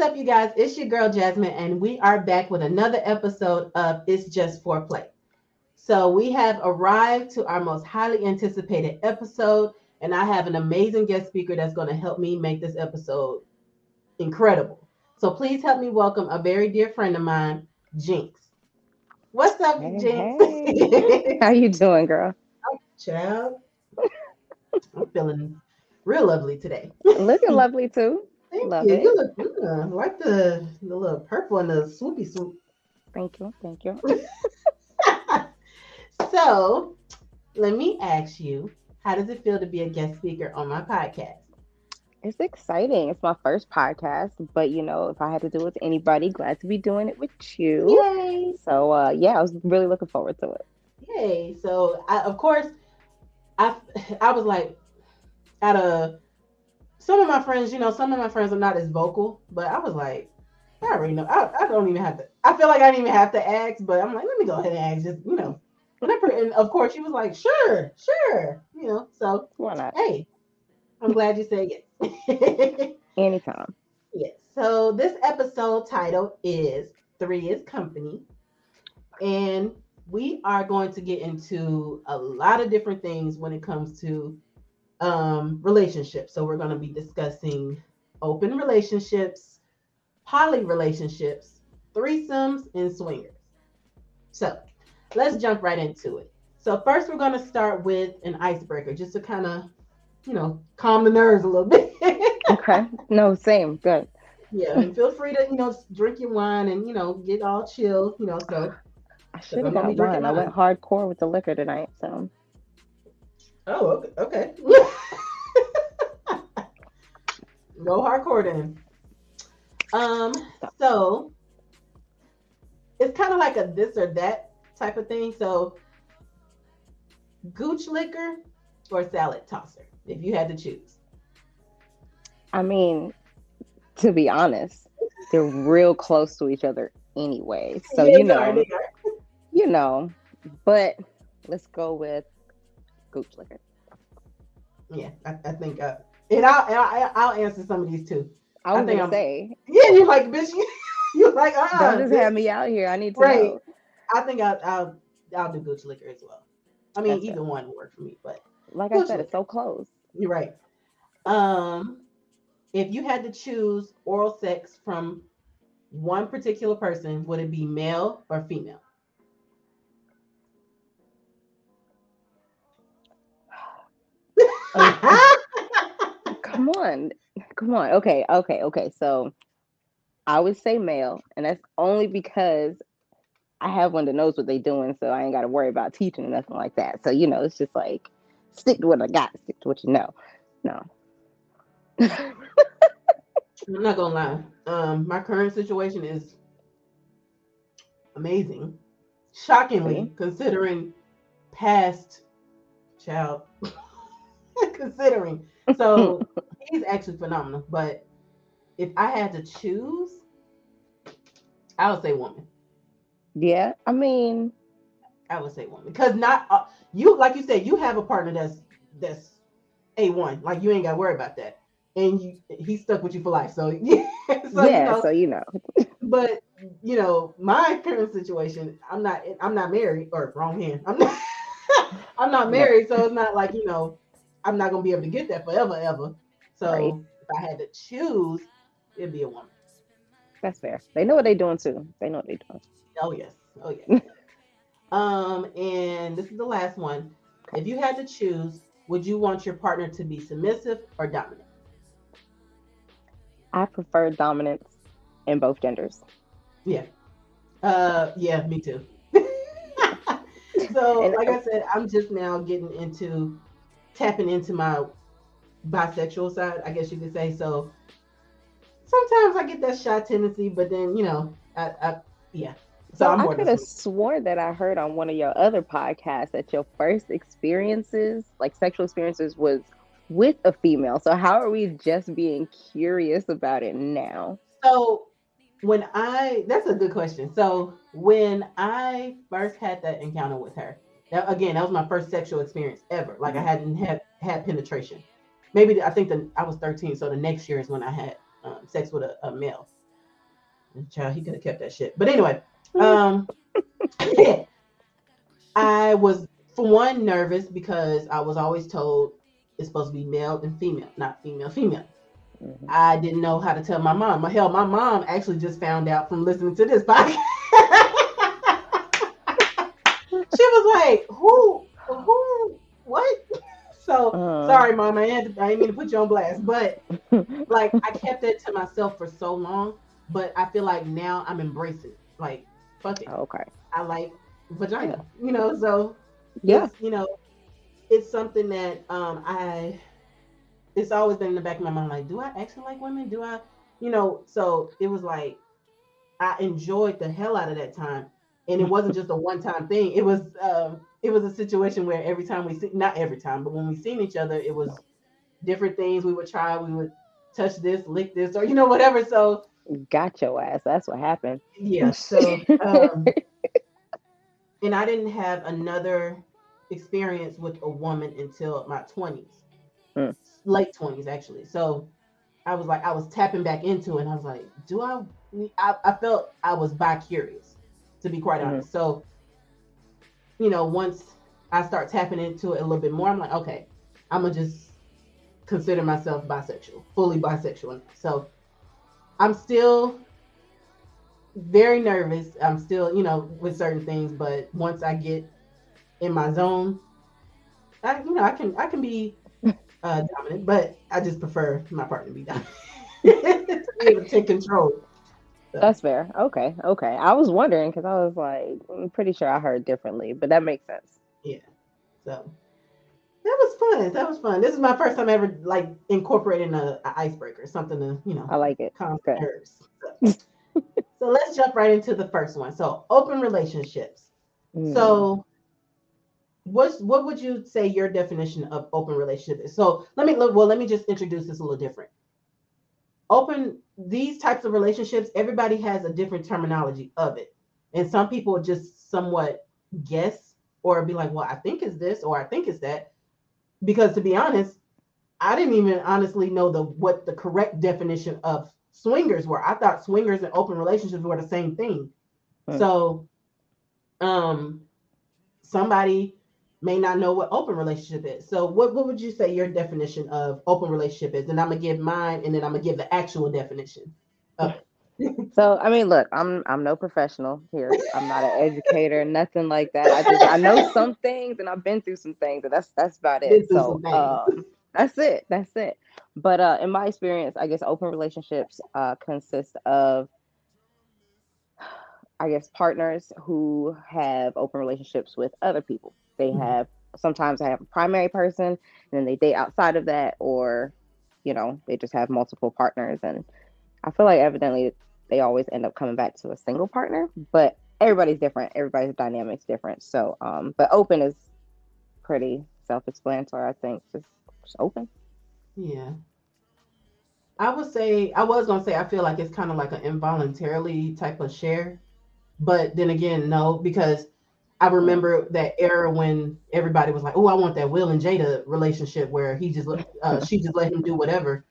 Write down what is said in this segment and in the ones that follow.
What's up, you guys? It's your girl Jasmine, and we are back with another episode of It's Just Foreplay. So, we have arrived to our most highly anticipated episode, and I have an amazing guest speaker that's going to help me make this episode incredible. So, please help me welcome a very dear friend of mine, Jinx. What's up, Hey, Jinx? hey. How you doing, girl? Child, I'm feeling real lovely today. Looking lovely too. Thank Love you. it. You look good. I like the, the little purple and the swoopy swoop. Thank you. Thank you. so, let me ask you, how does it feel to be a guest speaker on my podcast? It's exciting. It's my first podcast, but you know, if I had to do it with anybody, glad to be doing it with you. Yay! So uh yeah, I was really looking forward to it. Yay! So, I, of course, I I was like, out of some of my friends, you know, some of my friends are not as vocal, but I was like, I already know. I, I don't even have to. I feel like I didn't even have to ask, but I'm like, let me go ahead and ask. Just you know, whenever. And of course, she was like, sure, sure. You know, so Why not? hey, I'm glad you said yes. Anytime. yes. So this episode title is Three is Company. And we are going to get into a lot of different things when it comes to um, relationships. So we're going to be discussing open relationships, poly relationships, threesomes, and swingers. So let's jump right into it. So first, we're going to start with an icebreaker, just to kind of, you know, calm the nerves a little bit. Okay. No, same. Good. yeah, and feel free to, you know, drink your wine and you know get all chill, you know. So, I should have got be drinking. I went hardcore with the liquor tonight. So oh, okay, okay. Go hardcore then. Um, so it's kind of like a this or that type of thing. So, gooch licker or salad tosser, if you had to choose. I mean, to be honest, they're real close to each other anyway. So Yeah, you know, you know. But let's go with gooch licker. Yeah, I, I think. Uh, and I'll, I'll I'll answer some of these too. I was think gonna I'm- say, Yeah, you're like, bitch. You, you're like, uh, don't just have me out here. I need to Right. know. I think I'll, I'll I'll do Gooch licker as well. I mean, That's either it. one will work for me, but Like I said, it's so close. you're right. Um, if you had to choose oral sex from one particular person, would it be male or female? Come on, come on. Okay, okay, okay. So I would say male, and that's only because I have one that knows what they're doing, so I ain't got to worry about teaching or nothing like that. So you know, it's just like stick to what I got, stick to what you know. No. I'm not gonna lie. Um, my current situation is amazing, shockingly See? considering past child. considering, so he's actually phenomenal. But if I had to choose, I would say woman. yeah, I mean, I would say woman because not uh, you. Like you said, you have a partner that's that's a one. Like you ain't got to worry about that, and you he's stuck with you for life. So yeah, so, you yeah. know, so you know, but you know my current situation i'm not i'm not married or wrong hand i'm not i'm not married so it's not like you know i'm not gonna be able to get that forever ever so Right. if i had to choose it'd be a woman that's fair. They know what they're doing too. They know what they're doing. oh yes oh yes um and this is the last one if you had to choose would you want your partner to be submissive or dominant I prefer dominance in both genders. yeah uh yeah me too so like i said i'm just now getting into tapping into my bisexual side i guess you could say so sometimes i get that shy tendency but then you know i, I yeah so, I could have sworn that I heard on one of your other podcasts that your first experiences, like sexual experiences, was with a female. So how are we just being curious about it now? So when I that's a good question. So when I first had that encounter with her, that, again, that was my first sexual experience ever. Like I hadn't had had penetration. Maybe I think that I was 13, so the next year is when I had um, sex with a, a male. child, he could have kept that shit. But anyway, um, I was for one nervous because I was always told it's supposed to be male and female, not female female. Mm-hmm. I didn't know how to tell my mom. Hell, my mom actually just found out from listening to this podcast. she was like, "Who, who, what?" So uh, sorry, mom. I had to, I didn't mean to put you on blast, but like I kept it to myself for so long. But I feel like now I'm embracing. Like, fuck it. Okay. I like vagina. Yeah. You know, so yeah, you know, it's something that um I. It's always been in the back of my mind. Like, do I actually like women? Do I, you know? So it was like I enjoyed the hell out of that time, and it wasn't just a one time thing. It was. um it was a situation where every time we see not every time, but when we seen each other, it was different things we would try. We would touch this, lick this, or you know, whatever. So got your ass. That's what happened. Yeah. So um, and I didn't have another experience with a woman until my 20s. Mm. Late 20s actually. So I was like, I was tapping back into it and I was like, do I I, I felt I was bi curious, to be quite mm-hmm. honest. So you know, once I start tapping into it a little bit more, I'm like, okay, I'm gonna just consider myself bisexual, fully bisexual. So I'm still very nervous. I'm still, you know, with certain things, but once I get in my zone, I, you know, I can I can be uh, dominant, but I just prefer my partner to be dominant to be able to take control. That's fair. Okay. Okay. I was wondering because I was like, I'm pretty sure I heard differently, but that makes sense. Yeah. So that was fun. That was fun. This is my first time ever like incorporating a, a icebreaker, something to you know. I like it. Calm nerves. So. so let's jump right into the first one. So open relationships. Mm. So what's what would you say your definition of open relationship is? So let me look well let me just introduce this a little different open these types of relationships everybody has a different terminology of it. And some people just somewhat guess or be like well i think it's this or i think it's that. Because to be honest i didn't even honestly know the what the correct definition of swingers were. I thought swingers and open relationships were the same thing. Hmm. so um somebody may not know what open relationship is. So what, what would you say your definition of open relationship is? And I'm gonna give mine and then I'm gonna give the actual definition. so I mean, look, I'm I'm no professional here. I'm not an educator, nothing like that. I just I know some things and I've been through some things, and that's that's about it. So um, that's it. That's it. But uh, in my experience, I guess open relationships uh, consist of I guess partners who have open relationships with other people. They mm-hmm. have sometimes I have a primary person and then they date outside of that, or you know, they just have multiple partners. And I feel like evidently they always end up coming back to a single partner, but everybody's different. Everybody's dynamics different. So, um, but open is pretty self-explanatory. I think just, just open. Yeah. I would say I was gonna say I feel like it's kind of like an involuntarily type of share, but then again, no, because I remember that era when everybody was like, "Oh, I want that Will and Jada relationship where he just uh, she just let him do whatever,"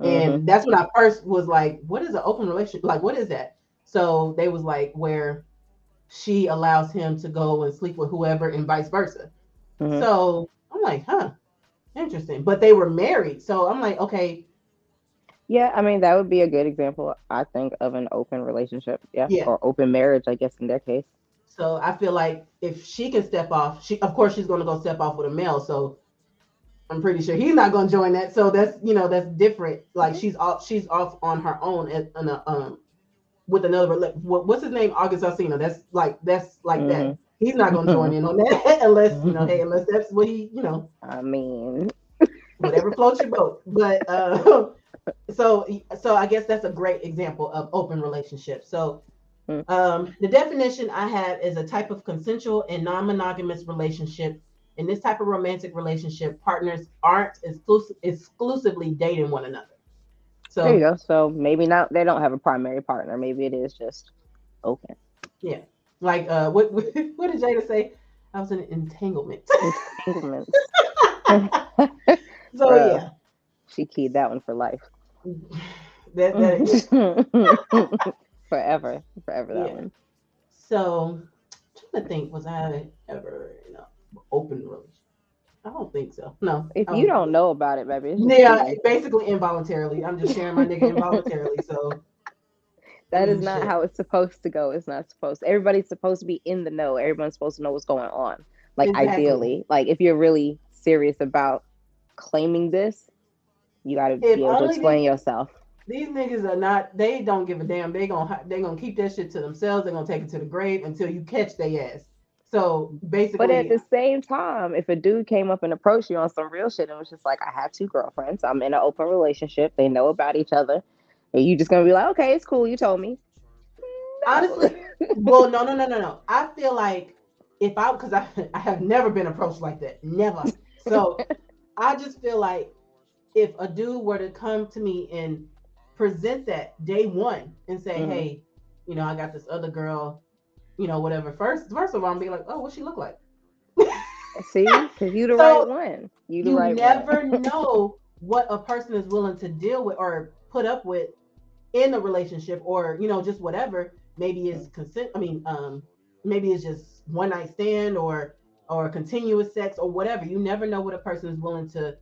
and mm-hmm. that's when I first was like, "What is an open relationship? Like, what is that?" So they was like where she allows him to go and sleep with whoever and vice versa. Mm-hmm. So I'm like, huh, interesting. But they were married, so I'm like, okay. Yeah, I mean that would be a good example, I think, of an open relationship. Yeah, yeah. or open marriage, I guess, in their case. So I feel like if she can step off, she of course she's going to go step off with a male. So I'm pretty sure he's not going to join that. So that's you know that's different. Like mm-hmm. she's off she's off on her own at, on a, um with another what's his name August Alsina. That's like that's like mm-hmm. that. He's not going to join in on that unless you know hey unless that's what he you know. I mean, whatever floats your boat. But uh, so so I guess that's a great example of open relationships. So Mm. Um, the definition I have is a type of consensual and non-monogamous relationship. In this type of romantic relationship, partners aren't exclusive, exclusively dating one another. So there you go. So maybe not they don't have a primary partner. Maybe it is just open. Yeah. Like uh what what, did Jada say? I was in an entanglement. Entanglement. so Bruh, yeah. She keyed that one for life. that, that forever, forever that Yeah. one. So, I'm trying to think, was I ever in an open relationship? I don't think so. No. If I you don't know about it, baby, Yeah, basically involuntarily. I'm just sharing my nigga involuntarily. So that is not shit. how it's supposed to go. It's not supposed. Everybody's supposed to be in the know. Everyone's supposed to know what's going on. Like Exactly. ideally, like if you're really serious about claiming this, you got to be able to explain they- yourself. These niggas are not. They don't give a damn. They gonna they gonna keep that shit to themselves. They're gonna take it to the grave until you catch their ass. So basically, But at the same time, if a dude came up and approached you on some real shit and was just like, I have two girlfriends, I'm in an open relationship, they know about each other, and you just gonna be like, okay, it's cool, you told me. No. Honestly, well, no, no, no, no, no. I feel like if I, because I, I have never been approached like that, never. So I just feel like if a dude were to come to me and present that day one and say, Mhm. hey, you know, I got this other girl, you know, whatever. First, first of all, I'm be like, oh, what she look like? See, because you the So, right one. You the you right never one. know what a person is willing to deal with or put up with in a relationship or you know just whatever maybe it's consent i mean um maybe it's just one night stand or or continuous sex or whatever you never know what a person is willing to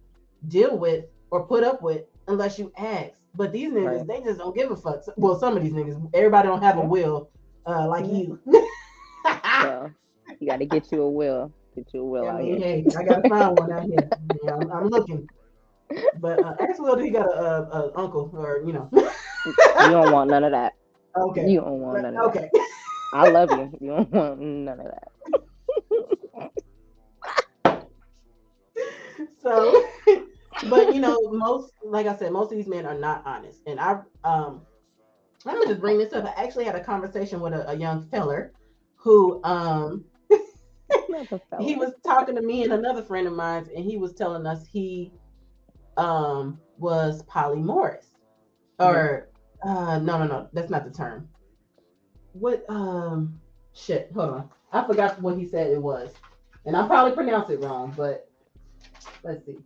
deal with or put up with unless you ask but these niggas Right. they just don't give a fuck well some of these niggas everybody don't have a will uh like you So you got to get you a will. Get you a will I out mean, here. hey, I gotta find one out here. Yeah, I'm, I'm looking. But uh, ask Will, do he got a, a, a uncle or you know? You don't want none of that. okay. You don't want none of okay. that. I love you. You don't want none of that. So, but you know, most like I said, most of these men are not honest. And I um, I'm gonna just bring this up. I actually had a conversation with a, a young feller who um he was talking to me and another friend of mine, and he was telling us he um was polymorous. Or uh no no no, that's not the term. What um shit, hold on. I forgot what he said it was. And I probably pronounced it wrong, but let's see.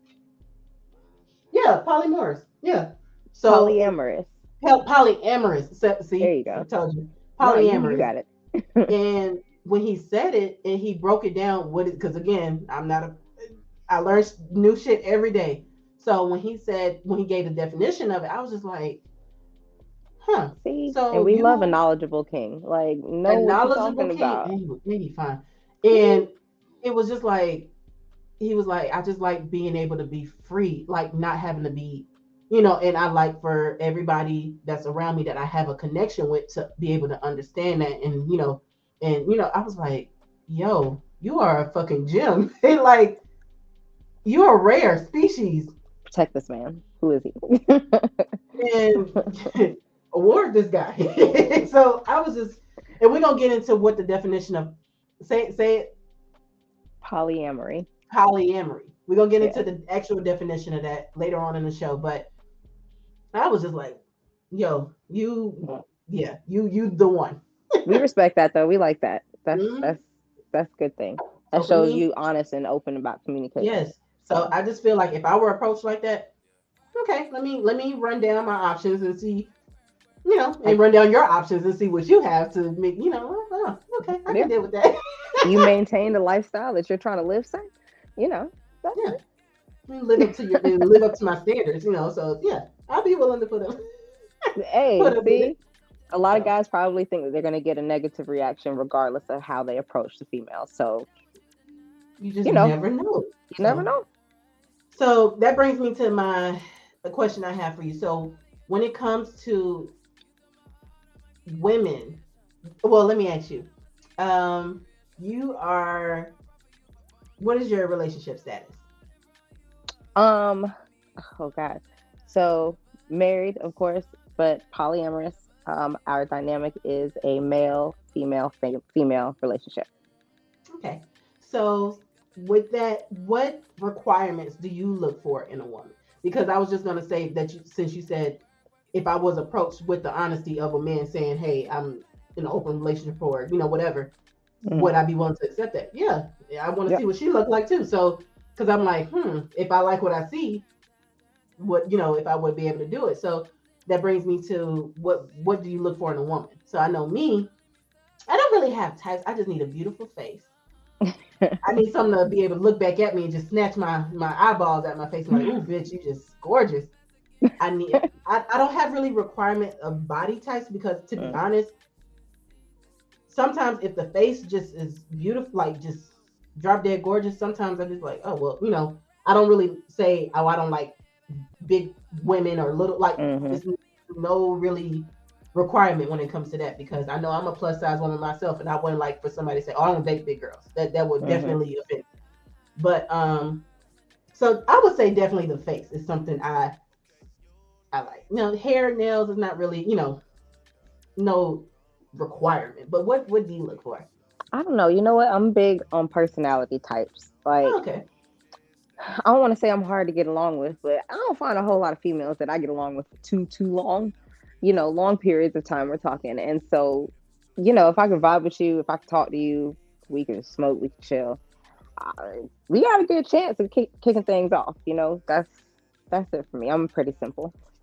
Yeah, polymorous. Yeah. So polyamorous. Poly- polyamorous. So, see, There you go. I told you. You- Polyamorous you got it. and when he said it and he broke it down what it because again i'm not a i learn new shit every day so when he said when he gave the definition of it i was just like huh See, So and we love a knowledgeable king. Like, no, a what you're knowledgeable talking king about. and he, was- and he fine and it was just like he was like i just like being able to be free like not having to be you know and i like for everybody that's around me that i have a connection with to be able to understand that and you know and you know i was like yo you are a fucking gem and like you're a rare species Protect this man. Who is he? and award this guy. so I was just, and we're gonna get into what the definition of say say it Polyamory. Polyamory. We're gonna get into the actual definition of that later on in the show. But I was just like, yo, you, yeah, you, you the one. We respect that though. We like that. That's Mhm. that's that's a good thing. That So shows me- you honest and open about communication. Yes. So I just feel like if I were approached like that, okay, let me let me run down my options and see, you know, and run down your options and see what you have to make, you know, oh, okay, I Yeah. can deal with that. you maintain the lifestyle that you're trying to live, sir. You know. That's Yeah. it. I mean, live up to your live up to my standards, you know. So yeah, I'll be willing to put them. Hey, Put in see, a lot of guys probably think that they're going to get a negative reaction regardless of how they approach the female. So You just You know. never know. you never So- know. So that brings me to my the question I have for you. So when it comes to women, well, let me ask you. Um, you are what is your relationship status? Um, oh god. So married, of course, but polyamorous. Um, our dynamic is a male, female, fe- female relationship. Okay. So with that, what requirements do you look for in a woman? Because I was just gonna say that you since you said if I was approached with the honesty of a man saying, Hey, I'm in an open relationship or you know, whatever, Mhm. would I be willing to accept that? Yeah. yeah I want to Yep. see what she looked like too. So because I'm like, hmm, if I like what I see, what you know, if I would be able to do it. So that brings me to what what do you look for in a woman? So I know me, I don't really have types. I just need a beautiful face. I need someone to be able to look back at me and just snatch my my eyeballs at my face. I'm like, ooh, bitch, you just gorgeous. I need. I, I don't have really requirement of body types because to be Mm. honest, sometimes if the face just is beautiful, like just drop dead gorgeous, sometimes I'm just like, oh well, you know, I don't really say, oh, I don't like big women or little like Mhm. there's no really requirement when it comes to that because I know I'm a plus size woman myself and I wouldn't like for somebody to say, Oh, I don't date big girls. That that would Mhm. definitely offend. me. But um so I would say definitely the face is something I I like. You know, hair, nails is not really, you know, no requirement. But what what do you look for? I don't know. You know what? I'm big on personality types. Like oh, Okay. I don't want to say I'm hard to get along with, but I don't find a whole lot of females that I get along with for too too long. You know, long periods of time we're talking, and so you know, if I can vibe with you, if I can talk to you, we can smoke, we can chill. I, we got a good chance of kick, kicking things off. You know, that's that's it for me. I'm pretty simple.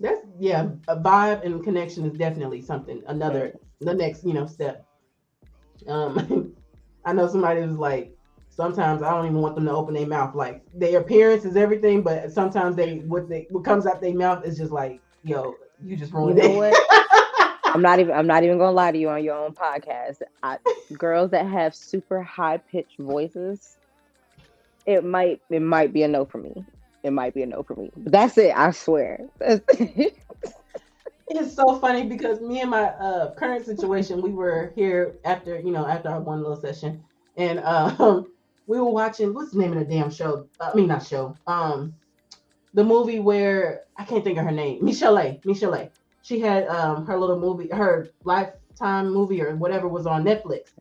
That's yeah, a vibe and connection is definitely something. Another the next, you know, step. Um I know somebody was like, sometimes I don't even want them to open their mouth. Like their appearance is everything, but sometimes they what they what comes out their mouth is just like, yo, you just You ruined know it. I'm not even I'm not even gonna lie to you on your own podcast. I, girls that have super high pitched voices, it might it might be a no for me. It might be a no for me. But that's it. I swear. It's so funny because me and my uh, current situation, we were here after you know after our one little session, and um, we were watching what's the name of the damn show? I mean not show. Um, the movie where I can't think of her name. Michelle. Michelle. She had um her little movie, her lifetime movie or whatever was on Netflix,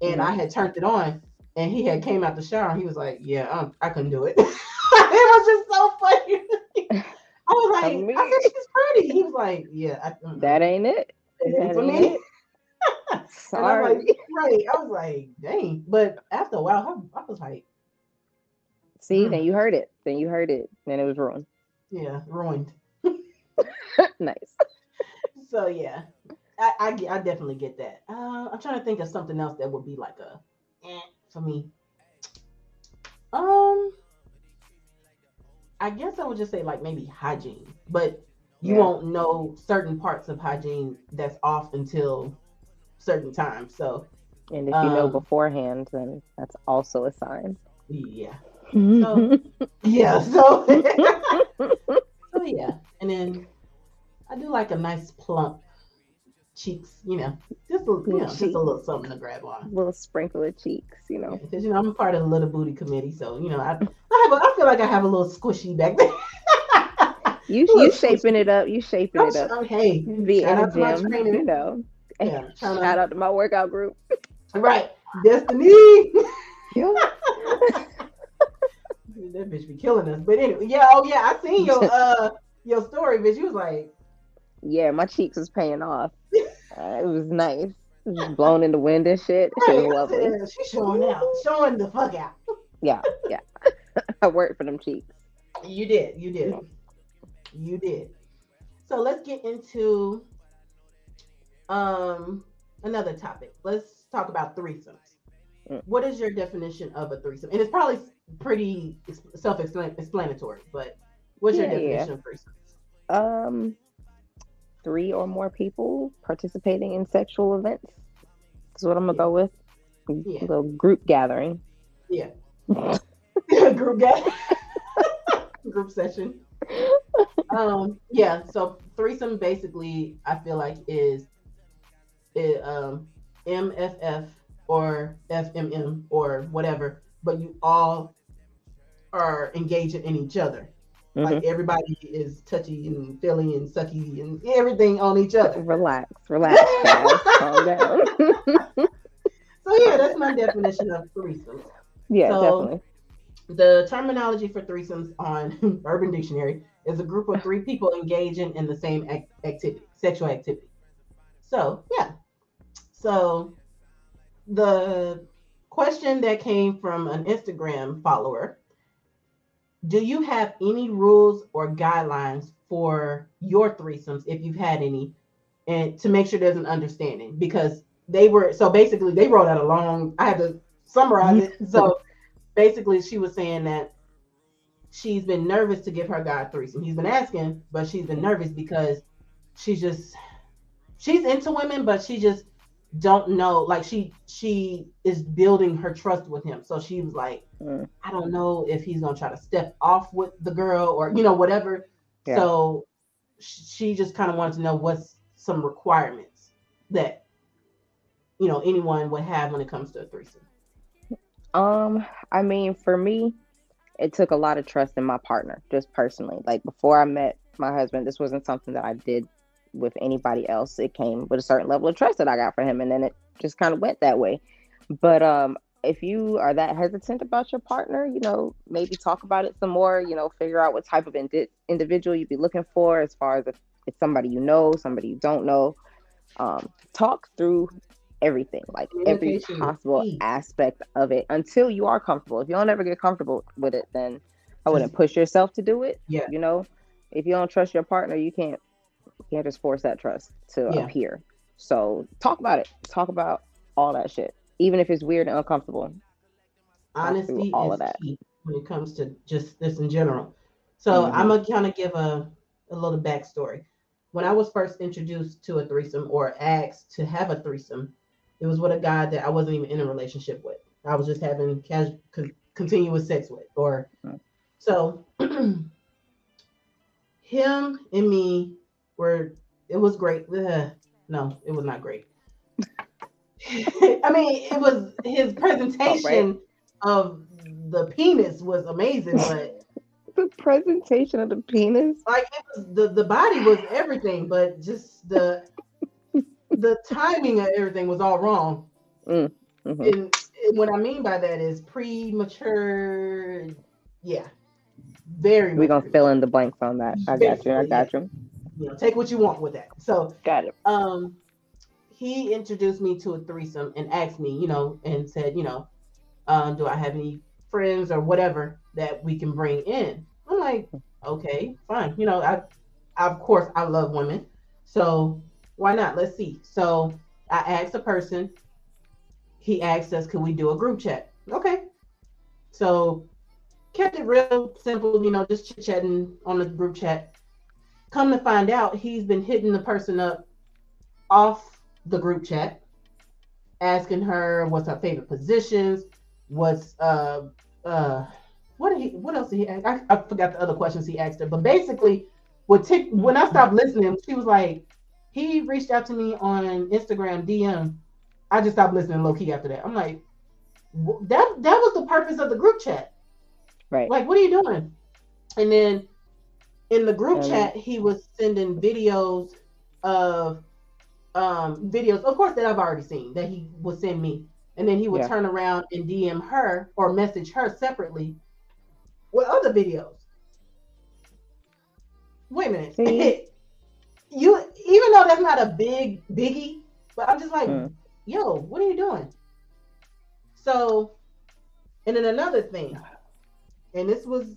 and I had turned it on, and he had came out the shower, and he was like, "Yeah, um, I couldn't do it." it was just so funny. I was like, I mean- I said she's pretty. He was like, "Yeah, I, that ain't it. that for ain't me." it. And I'm Sorry. like, right. I was like, dang. But after a while, I, I was like, See, Mm. then you heard it. Then you heard it. Then it was ruined. yeah, ruined. nice. So yeah, I, I get- I definitely get that. Uh, I'm trying to think of something else that would be like a eh, for me. Um, I guess I would just say like maybe hygiene, but you Yeah. won't know certain parts of hygiene that's off until certain times. So And if you know Um, beforehand, then that's also a sign. yeah, So- yeah. So so yeah, and then I do like a nice plump cheeks, you know, just a, you know, just a little something to grab on. little sprinkle of cheeks, you know. Because you know I'm a part of the little booty committee, so you know I I have a, I feel like I have a little squishy back there. You you shaping it up. You shaping I'm, it up. I'm- hey, Be shout out to my trainer. you know. Yeah, Shout out to my workout group. right, Destiny. Yeah. that bitch be killing us. But anyway, yeah, oh yeah, I seen your uh your story, bitch. You was like, yeah, my cheeks was paying off. Uh, it was nice. It was blown in the wind and shit. It hey, was lovely. she's showing out, showing the fuck out. Yeah, yeah. I worked for them cheeks. You did. You did. You did. So let's get into um another topic. Let's talk about threesomes. Mm. What is your definition of a threesome? And it's probably pretty self-explanatory, but what's your Yeah, yeah. definition of threesomes? Um, three or more people participating in sexual events. Is what I'm gonna Yeah. go with. Yeah. A little group gathering. Yeah. Group get group session. Um yeah, so threesome basically I feel like is it um MFF or FMM or whatever, but you all are engaging in each other. Mhm. Like everybody is touchy and feely and sucky and everything on each other. Relax, relax, guys. Calm down. So yeah, that's my definition of threesome. yeah, So- definitely. The terminology for threesomes on Urban Dictionary is a group of three people engaging in the same activity, sexual activity. So, yeah. So, the question that came from an Instagram follower Do you have any rules or guidelines for your threesomes if you've had any, and to make sure there's an understanding because they were so basically they wrote out a long. I had to summarize it. So basically, she was saying that she's been nervous to give her guy a threesome. He's been asking, but she's been nervous because she's just she's into women, but she just don't know. Like she she is building her trust with him. So she was like, Mm. I don't know if he's gonna try to step off with the girl or you know whatever. Yeah. So she just kind of wanted to know what's some requirements that you know anyone would have when it comes to a threesome. Um, I mean, for me, it took a lot of trust in my partner, just personally. Like before I met my husband, this wasn't something that I did with anybody else. It came with a certain level of trust that I got for him, and then it just kind of went that way. But um, if you are that hesitant about your partner, you know, maybe talk about it some more. You know, figure out what type of indi- individual you'd be looking for, as far as if it's somebody you know, somebody you don't know. Um, talk through everything, like every possible aspect of it until you are comfortable. If you don't ever get comfortable with it, then I wouldn't push yourself to do it. Yeah. You know, if you don't trust your partner, you can't you can't just force that trust to Yeah. appear. So talk about it. Talk about all that shit, even if it's weird and uncomfortable. Honesty all is of that. when it comes to just this in general. So Mhm. I'm gonna kind of give a a little backstory. When I was first introduced to a threesome or asked to have a threesome, it was with a guy that I wasn't even in a relationship with. I was just having casual, con- continuous sex with, or Mm. so. him and me were. It was great. Ugh, no, it was not great. I mean, it was his presentation of the penis was amazing, but The presentation of the penis. like it was the the body was everything, but just the the timing of everything was all wrong. Mhm. And, and what I mean by that is premature. Yeah, very. We're gonna fill in the blanks on that. I got you. I got you. You know, take what you want with that. So Got it. um he introduced me to a threesome and asked me, you know, and said, you know, um, do I have any friends or whatever that we can bring in? I'm like, okay, fine. You know, I, I of course I love women. So why not? Let's see. So I asked a person, he asked us, "Can we do a group chat? Okay. So kept it real simple, you know, just chit chatting on the group chat. Come to find out, he's been hitting the person up off the group chat, asking her what's her favorite positions, what's uh uh what did he what else did he ask? I, I forgot the other questions he asked her, but basically when tick when I stopped listening, she was like, he reached out to me on Instagram DM. I just stopped listening low key after that. I'm like, that that was the purpose of the group chat. Right. Like, what are you doing? And then in the group Um, chat, he was sending videos of um videos, of course, that I've already seen that he would send me. And then he would Yeah. turn around and DM her or message her separately with other videos. Wait a minute. You even though that's not a big biggie, but I'm just like, Mm. yo, what are you doing? So, and then another thing, and this was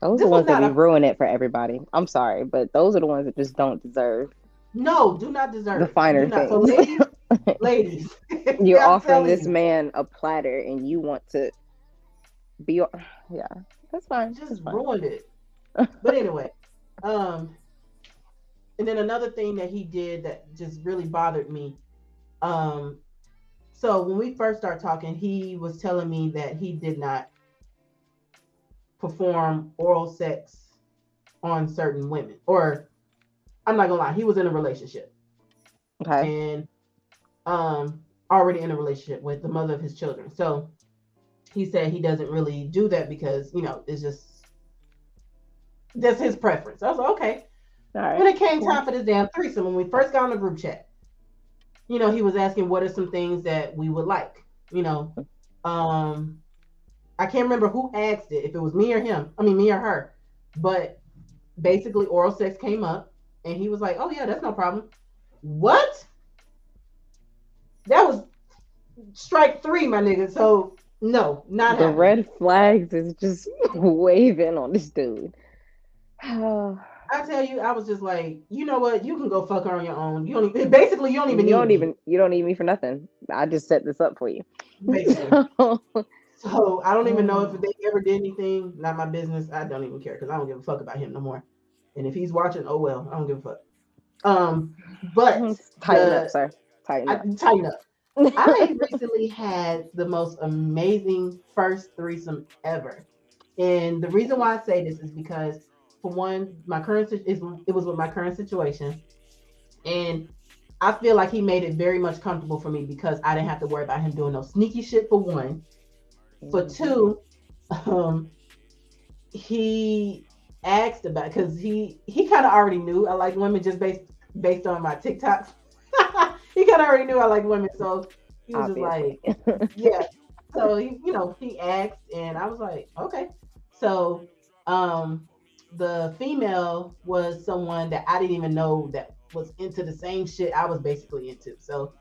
Those This are the ones that not be a- ruin it for everybody. I'm sorry, but those are the ones that just don't deserve. no, do not deserve The finer do not. So things. ladies, ladies, You're I'm offering this you, man a platter, and you want to be. Yeah, that's fine. That's just fine. ruined it. but anyway, um, and then another thing that he did that just really bothered me. Um, so when we first start talking, he was telling me that he did not perform oral sex on certain women, or I'm not gonna lie, he was in a relationship Okay. and um already in a relationship with the mother of his children. So he said he doesn't really do that because you know it's just that's his preference. I was like, okay. All When it came time for this damn threesome, when we first got on the group chat, you know, he was asking what are some things that we would like. You know, um, I can't remember who asked it, if it was me or him. I mean, me or her. But basically, oral sex came up, and he was like, "Oh yeah, that's no problem." What? That was strike three, my nigga. So no, not The happening. red flags is just waving on this dude. I I tell you, I was just like, you know what? You can go fuck her on your own. You don't even basically you don't even you don't need even me, you don't need me for nothing. I just set this up for you. basically. So I don't even know if they ever did anything. Not my business. I don't even care because I don't give a fuck about him no more. And if he's watching, oh well, I don't give a fuck. Um, but Tighten the- up, sir. Tighten I, up. tighten up. I recently had the most amazing first threesome ever. And the reason why I say this is because, for one, my current is it was with my current situation, and I feel like he made it very much comfortable for me because I didn't have to worry about him doing no sneaky shit. For one, for two, um, he asked about because he he kind of already knew I like women just based based on my TikToks. he kind of already knew I like women, so he was Obviously. just like, yeah. So he, you know, he asked, and I was like, okay. So, um, the female was someone that I didn't even know that was into the same shit I was basically into. So,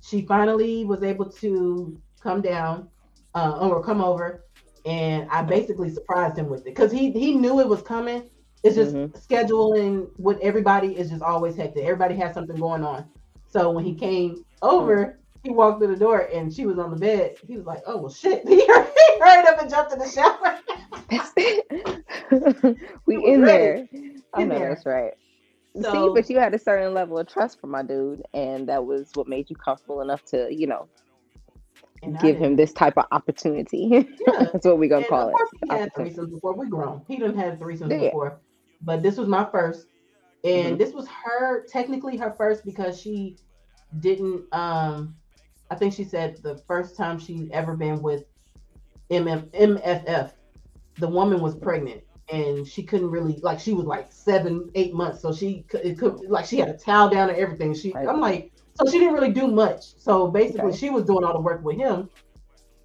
she finally was able to come down, uh, or come over, and I basically surprised him with it because he he knew it was coming. It's just Mhm. scheduling with everybody is just always hectic. Everybody has something going on. So when he came over, he walked through the door and she was on the bed. He was like, "Oh well, shit!" He hurried up and jumped in the shower. we in ready. there. I know there. that's right. See, but you had a certain level of trust for my dude, and that was what made you comfortable enough to, you know, give him this type of opportunity. Yeah. That's what we're gonna And call it. he had threesomes before. We grown. He didn't have threesomes Yeah. before, but this was my first, and Mhm. this was her technically her first because she didn't. Um, I think she said the first time she'd ever been with MM, MFF, the woman was pregnant and she couldn't really like she was like seven eight months, so she could, it could like she had a towel down and everything. She Right. I'm like so she didn't really do much. So basically, Okay. she was doing all the work with him.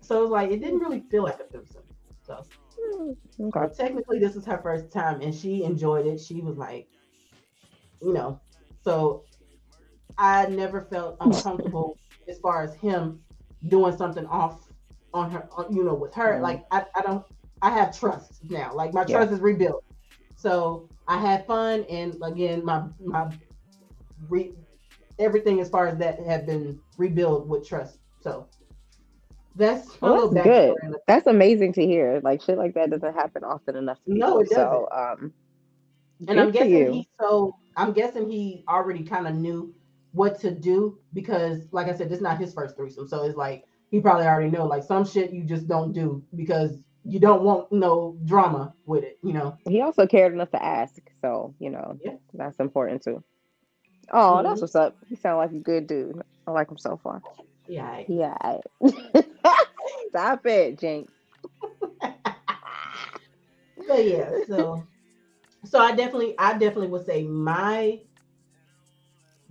So it was like it didn't really feel like a threesome. So Okay. technically, this is her first time, and she enjoyed it. She was like, you know, so I never felt uncomfortable as far as him doing something off on her, on, you know, with her. Mhm. Like I, I don't, I have trust now. Like my Yeah. trust is rebuilt. So I had fun, and again, my my re, everything as far as that have been rebuilt with trust. So that's Well, that's good. backstory on the- That's amazing to hear. Like shit like that doesn't happen often enough. To No, it people. So, um, And I'm guessing he so I'm guessing he already kind of knew what to do because, like I said, this is not his first threesome. So it's like he probably already know like some shit you just don't do because you don't want no drama with it, you know. he also cared enough to ask. So you know, Yeah. that's important too. Oh, that's Mhm. what's up. He sound like a good dude. I like him so far. Yeah. Yeah. Stop it, Jinx. But yeah, so so I definitely I definitely would say my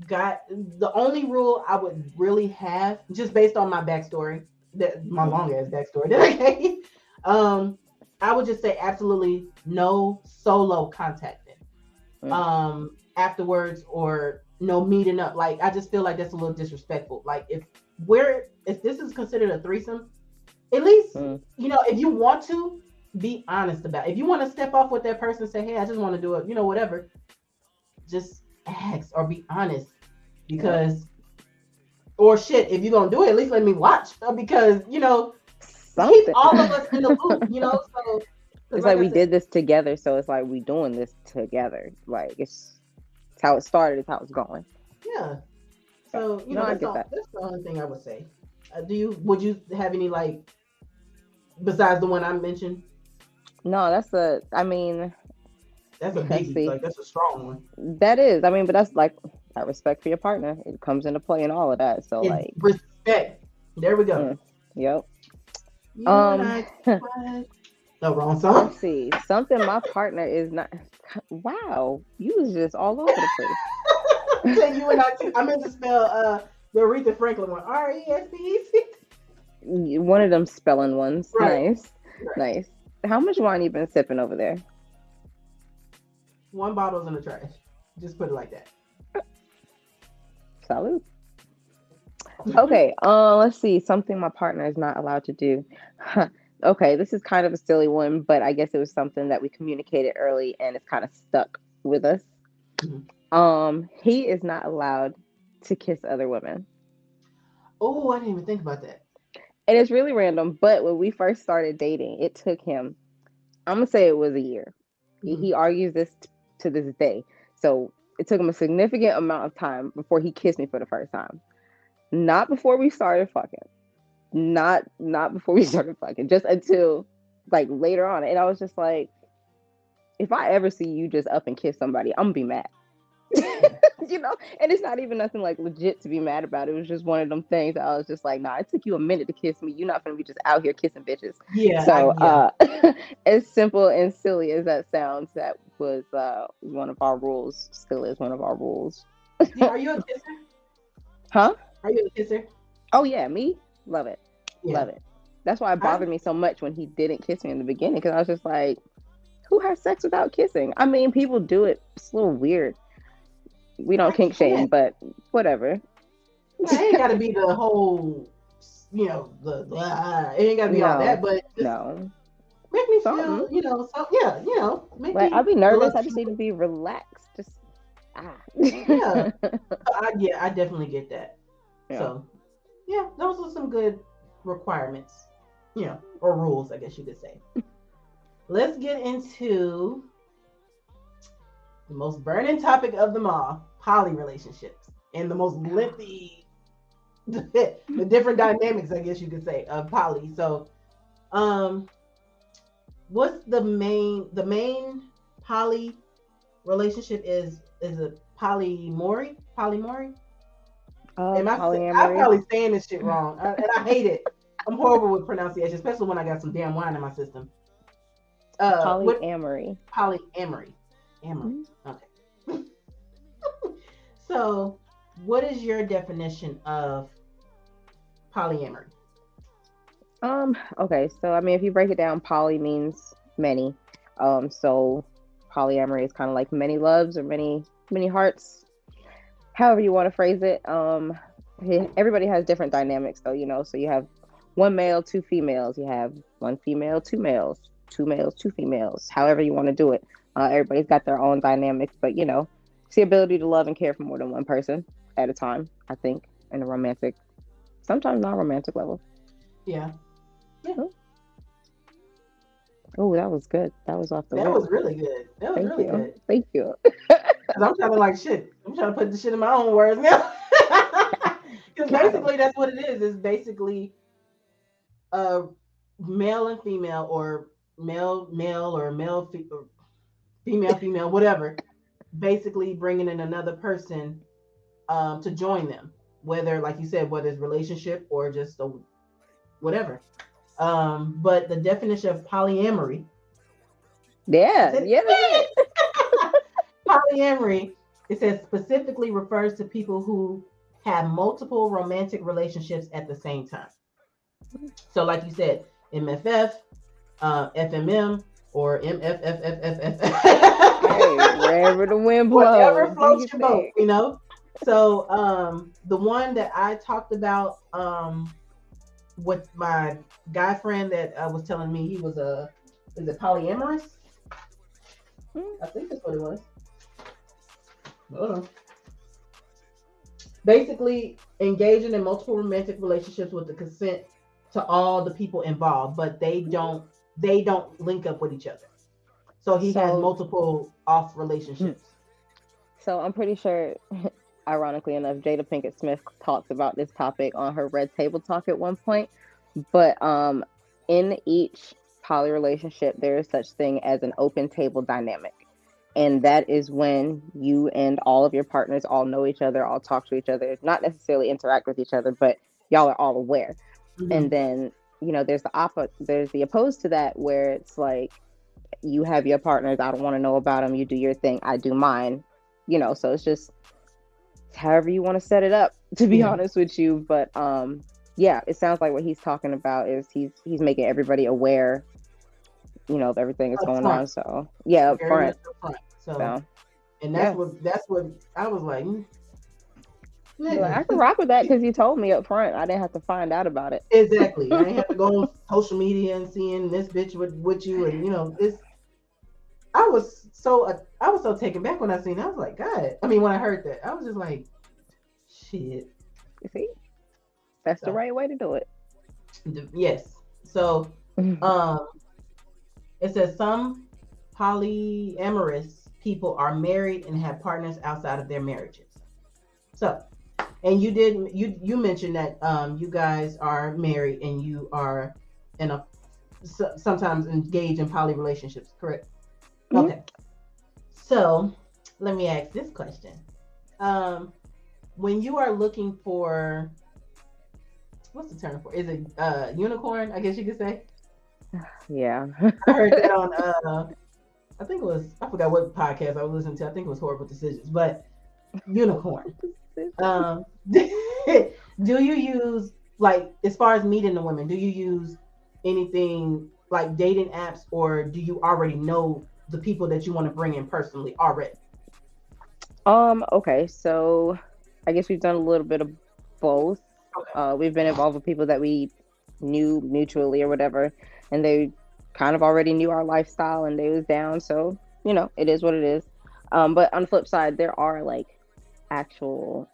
got the only rule I would really have just based on my backstory that my long ass backstory that I gave, um, I would just say absolutely no solo contacting Mm. um afterwards or no meeting up. Like I just feel like that's a little disrespectful. Like if we're if this is considered a threesome, at least Mm. you know if you want to be honest about it. If you want to step off with that person say, hey, I just want to do it, you know, whatever, just ask or be honest. Because or shit, if you're gonna do it, at least let me watch. uh, Because you know, Something. keep all of us in the loop, you know. So it's like I we said- did this together, so it's like we doing this together. Like it's, it's how it started. It's how it's going. Yeah. So you No, know, I that's, all, that. that's the only thing I would say. Uh, do you would you have any like besides the one I mentioned? No, that's a. I mean, That's a see. Like that's a strong one. that is. I mean, but that's like that respect for your partner. It comes into play and all of that. So It's like, respect. There we go. Mm. yep. You Um, the wrong song. Let's see. Something my partner is not. Wow, you was just all over the place. Say you and I. I meant to spell uh the Aretha Franklin one. R E S P E C. One of them spelling ones. Right. Nice, Right. nice. How much wine you been sipping over there? One bottle's in the trash. Just put it like that. Salute. Okay. Uh, let's see. Something my partner is not allowed to do. okay, this is kind of a silly one, but I guess it was something that we communicated early and it's kind of stuck with us. Mhm. Um, he is not allowed to kiss other women. Oh, I didn't even think about that. And it's really random, but when we first started dating, it took him, I'm gonna say it was a year. He- Mhm. He argues this to this day. So it took him a significant amount of time before he kissed me for the first time. Not before we started fucking. Not not before we started fucking. Just until like later on. And I was just like, if I ever see you just up and kiss somebody, I'm gonna be mad. you know, and it's not even nothing like legit to be mad about. It was just one of them things. I was just like, nah, it took you a minute to kiss me. You're not gonna be just out here kissing bitches. Yeah. So, I, yeah. uh, as simple and silly as that sounds, that was uh, one of our rules. Still is one of our rules. Are you a kisser? Huh? Are you a kisser? Oh yeah, me love it, Yeah. love it. That's why it bothered me so much when he didn't kiss me in the beginning because I was just like, who has sex without kissing? I mean, people do it. It's a little weird. We don't I kink shame, but whatever. It ain't got to be the whole, you know, the blah, it ain't got to be all that, but No, make me feel, you know, so yeah, you know, make like I'll be nervous. I just need to be relaxed. Just ah. Yeah. I, yeah, I definitely get that. Yeah. So, yeah, those are some good requirements, you know, or rules, I guess you could say. Let's get into the most burning topic of them all poly relationships and the most lengthy, the different dynamics, I guess you could say, of poly. So, um, what's the main, the main poly relationship is, is a polyamory? Polyamory? Oh, Am I, I'm probably saying this shit wrong, I, and I hate it. I'm horrible with pronunciation, especially when I got some damn wine in my system. Uh, what polyamory. Amory. Mm-hmm. Okay. so, what is your definition of polyamory? Um, okay, so I mean if you break it down, poly means many. Um, so polyamory is kind of like many loves or many many hearts. However you want to phrase it. Um everybody has different dynamics though, you know. So you have one male, two females, you have one female, two males, two males, two females, however you want to do it. Uh, everybody's got their own dynamics, but you know, it's the ability to love and care for more than one person at a time, I think, in a romantic, sometimes non romantic level. Yeah, Yeah. Oh, that was good. That was off the that was really good. That was Thank really you. good. Thank you. 'Cause I'm trying to like shit. I'm trying to put the shit in my own words now. Because basically, that's what it is. It's basically a male and female, or male male, or male fe- or female female, whatever. Basically, bringing in another person um, to join them, whether, like you said, whether it's relationship or just a whatever. Um, but the definition of polyamory Yeah, yeah. polyamory it says specifically refers to people who have multiple romantic relationships at the same time so like you said mff uh, fmm or Hey, mffffff wherever the wind blows. whatever floats your boat you know so um the one that i talked about um with my guy friend that uh, was telling me he was a is it polyamorous Hmm. i think that's what it was Hold on. basically engaging in multiple romantic relationships with the consent to all the people involved but they don't they don't link up with each other so he has multiple off relationships So I'm pretty sure, ironically enough, Jada Pinkett Smith talks about this topic on her Red Table Talk at one point. But um, in each poly relationship, there is such thing as an open table dynamic. And that is when you and all of your partners all know each other, all talk to each other, not necessarily interact with each other, but y'all are all aware. Mhm. and then you know there's the opposite there's the opposed to that where it's like you have your partners i don't want to know about them you do your thing i do mine you know so it's just however you want to set it up to be Yeah. honest with you but um yeah it sounds like what he's talking about is he's he's making everybody aware you know of everything that's going on so yeah up front up front. So, so and that's yeah. what that's what I was like. Like, i can rock with that because you told me up front i didn't have to find out about it exactly. I ain't have to go on social media and seeing this bitch with with you, and you know it's I was so uh, I was so taken back when I seen. It. I was like, God. I mean, when I heard that, I was just like, shit. You see, that's So- the right way to do it. Yes. So um, it says some polyamorous people are married and have partners outside of their marriages. So, and you did you you mentioned that um you guys are married and you are in a so, sometimes engage in poly relationships, correct? Mhm. Okay. So, let me ask this question. Um when you are looking for what's the term for? Is it uh unicorn? I guess you could say. yeah. I heard that on uh I think it was I forgot what podcast I was listening to. I think it was Horrible Decisions, but unicorn. Um do you use like as far as meeting the women, do you use anything like dating apps or do you already know the people that you want to bring in personally already? Um. Okay. So, I guess we've done a little bit of both. Okay. Uh, we've been involved with people that we knew mutually or whatever, and they kind of already knew our lifestyle and they was down. So you know, it is what it is. Um, but on the flip side, there are like actual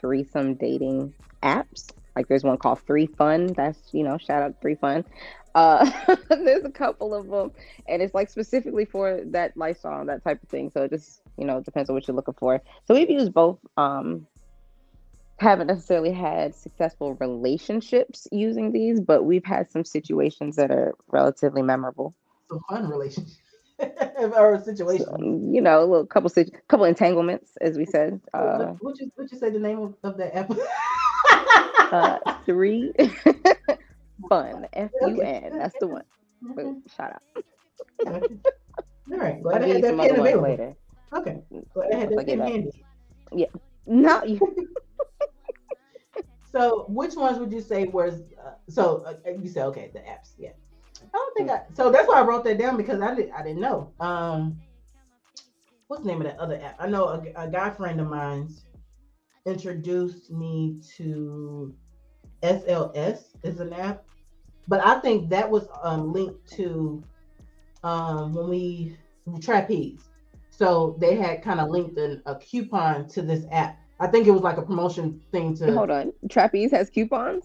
threesome dating apps. Like there's one called Three Fun. That's you know, shout out Three Fun. Uh, there's a couple of them, and it's like specifically for that lifestyle that type of thing. So it just you know depends on what you're looking for. So we've used both. Um, haven't necessarily had successful relationships using these, but we've had some situations that are relatively memorable. Some fun relationship or situation. So, you know, a little couple couple entanglements, as we said. Uh, would you would you say the name of, of that app? uh, three fun F U N. That's the one. Shout out. Okay. All right. Glad I give had that pen available. later. Okay. Glad I had that pen handy. No, you. So, which ones would you say was uh, so? Uh, you said okay, the apps. Yeah, I don't think I. So that's why I wrote that down because I did. I didn't know. Um, what's the name of that other app? I know a, a guy friend of mine introduced me to SLS is an app, but I think that was um, linked to um, when we trapeze. So they had kind of linked an, a coupon to this app. I think it was like a promotion thing to Hold on. Trapeze has coupons.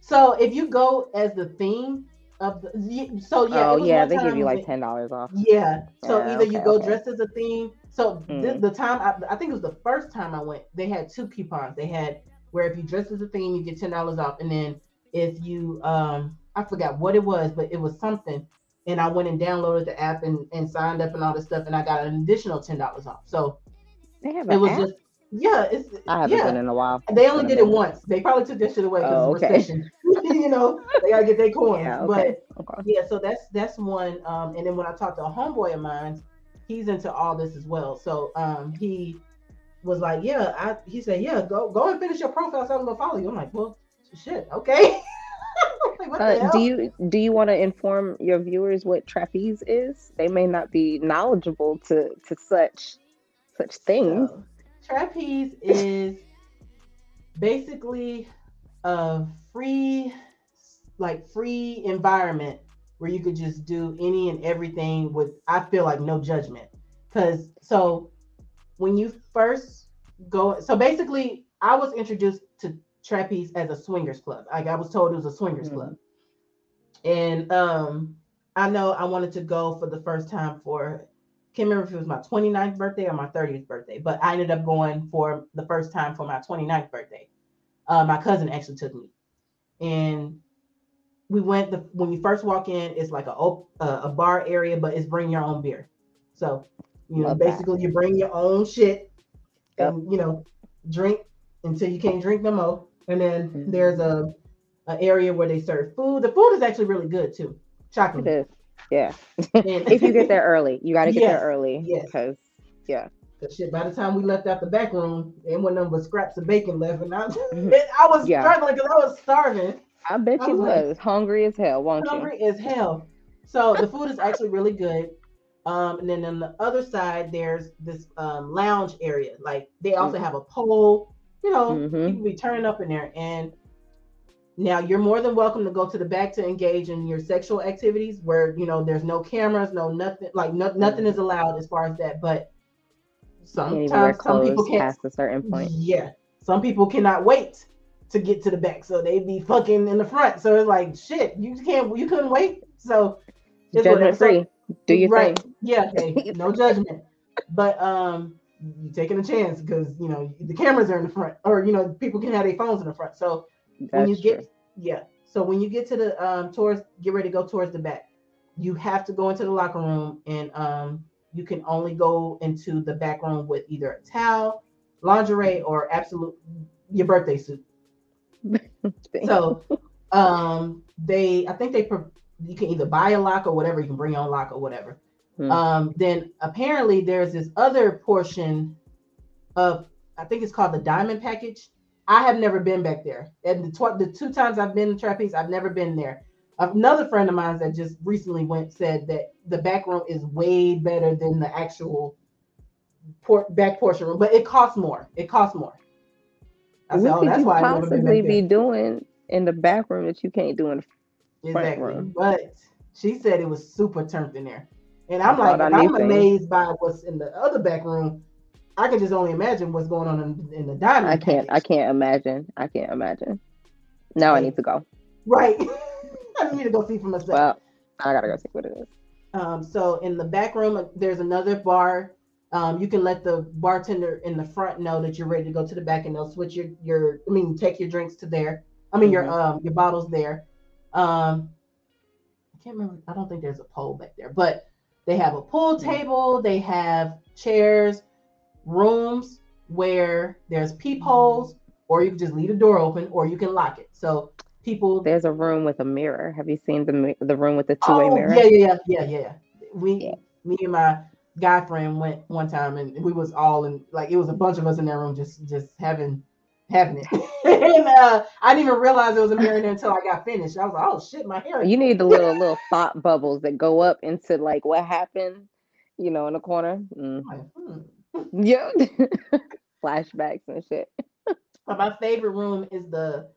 so if you go as the theme of the, so yeah, oh it was yeah, they give you like ten dollars off. Yeah. So Yeah, either you go okay. dressed as a theme. So the, Mm. the time I, I think it was the first time I went, they had two coupons. They had where if you dress as a theme, you get ten dollars off, and then if you um I forgot what it was, but it was something. And I went and downloaded the app and, and signed up and all this stuff, and I got an additional ten dollars off. So They have it was app? just yeah, it's I haven't yeah. been in a while. They only did it once. They probably took that shit away because Oh, of okay. recession. you know, they gotta get their coins. Yeah, But okay. okay. yeah, so that's that's one. Um, and then when I talked to a homeboy of mine, he's into all this as well. So um, he was like, yeah, I. He said, yeah, go go and finish your profile so I'm gonna follow you. I'm like, well, shit, okay. like, Uh, do you do you want to inform your viewers what trapeze is? They may not be knowledgeable to to such such things. So, trapeze is basically a free, like free environment where you could just do any and everything with. I feel like no judgment, because so when you first go, so basically, I was introduced to trapeze as a swingers club. Like I was told it was a swingers Mhm. club, and um, I know I wanted to go for the first time for can't remember if it was my 29th birthday or my 30th birthday, but I ended up going for the first time for my 29th birthday. Uh, my cousin actually took me, and we went. The when you first walk in, it's like a a bar area, but it's bring your own beer. So you know, Love that. basically, you bring your own shit, Yep. and you know, drink until you can't drink no more. And then Mhm. there's a, a area where they serve food. The food is actually really good too. It Shockingly. is. Yeah. If you get there early, you got to get Yes, there early yes. because yeah. Cause shit, by the time we left out the back room, and one of them was scraps of bacon left, and I, Mhm. I was Yeah. struggling because I was starving, I bet I you was hungry as hell, won't hungry as hell. So the food is actually really good. Um, and then on the other side, there's this um, lounge area. Like they also have a pole. You know, Mhm. people be turning up in there. And now you're more than welcome to go to the back to engage in your sexual activities where you know there's no cameras, no nothing like no, nothing is allowed as far as that. But sometimes some people can't past a certain point. Yeah, some people cannot wait to get to the back, so they be fucking in the front. So it's like shit, you can't, you couldn't wait. So judgment free. Do you right? Thing. Yeah, okay. no judgment. But um, you taking a chance because you know the cameras are in the front, or you know people can have their phones in the front. So That's when you get true. yeah, so when you get to the um towards get ready to go towards the back, you have to go into the locker room and um you can only go into the back room with either a towel, lingerie, or absolute your birthday suit. so um they I think they you can either buy a lock or whatever, you can bring your own lock or whatever. Hmm. Um, then apparently there's this other portion of I think it's called the diamond package. I have never been back there. And the, tw- the two times I've been in trapeze, I've never been there. Another friend of mine that just recently went said that the back room is way better than the actual por- back portion room, but it costs more. It costs more. I what said, oh, that's why I possibly be doing in the back room that you can't do in the front exactly. room. But she said it was super turned in there. And I'm like, I'm amazed by what's in the other back room. I can just only imagine what's going on in, in the dining. I can't. Package. I can't imagine. I can't imagine. Now I need to go. Right. I need to go see for myself. Well, I gotta go see what it is. Um, so in the back room, there's another bar. Um, you can let the bartender in the front know that you're ready to go to the back, and they'll switch your your. I mean, take your drinks to there. I mean, mm-hmm. your um your bottles there. Um, I can't remember. I don't think there's a pole back there, but they have a pool mm. table, they have chairs, rooms where there's peepholes, or you can just leave the door open, or you can lock it. So people there's a room with a mirror. Have you seen the the room with the two way oh, mirror? Yeah, yeah, yeah, yeah, yeah. We yeah. me and my guy friend went one time and we was all in like it was a bunch of us in that room just just having having it. and uh, I didn't even realize it was a mirror until I got finished. I was like, oh shit, my hair. You need the little little thought bubbles that go up into like what happened, you know, in the corner. Mm. Yeah. Flashbacks and shit. my favorite room is the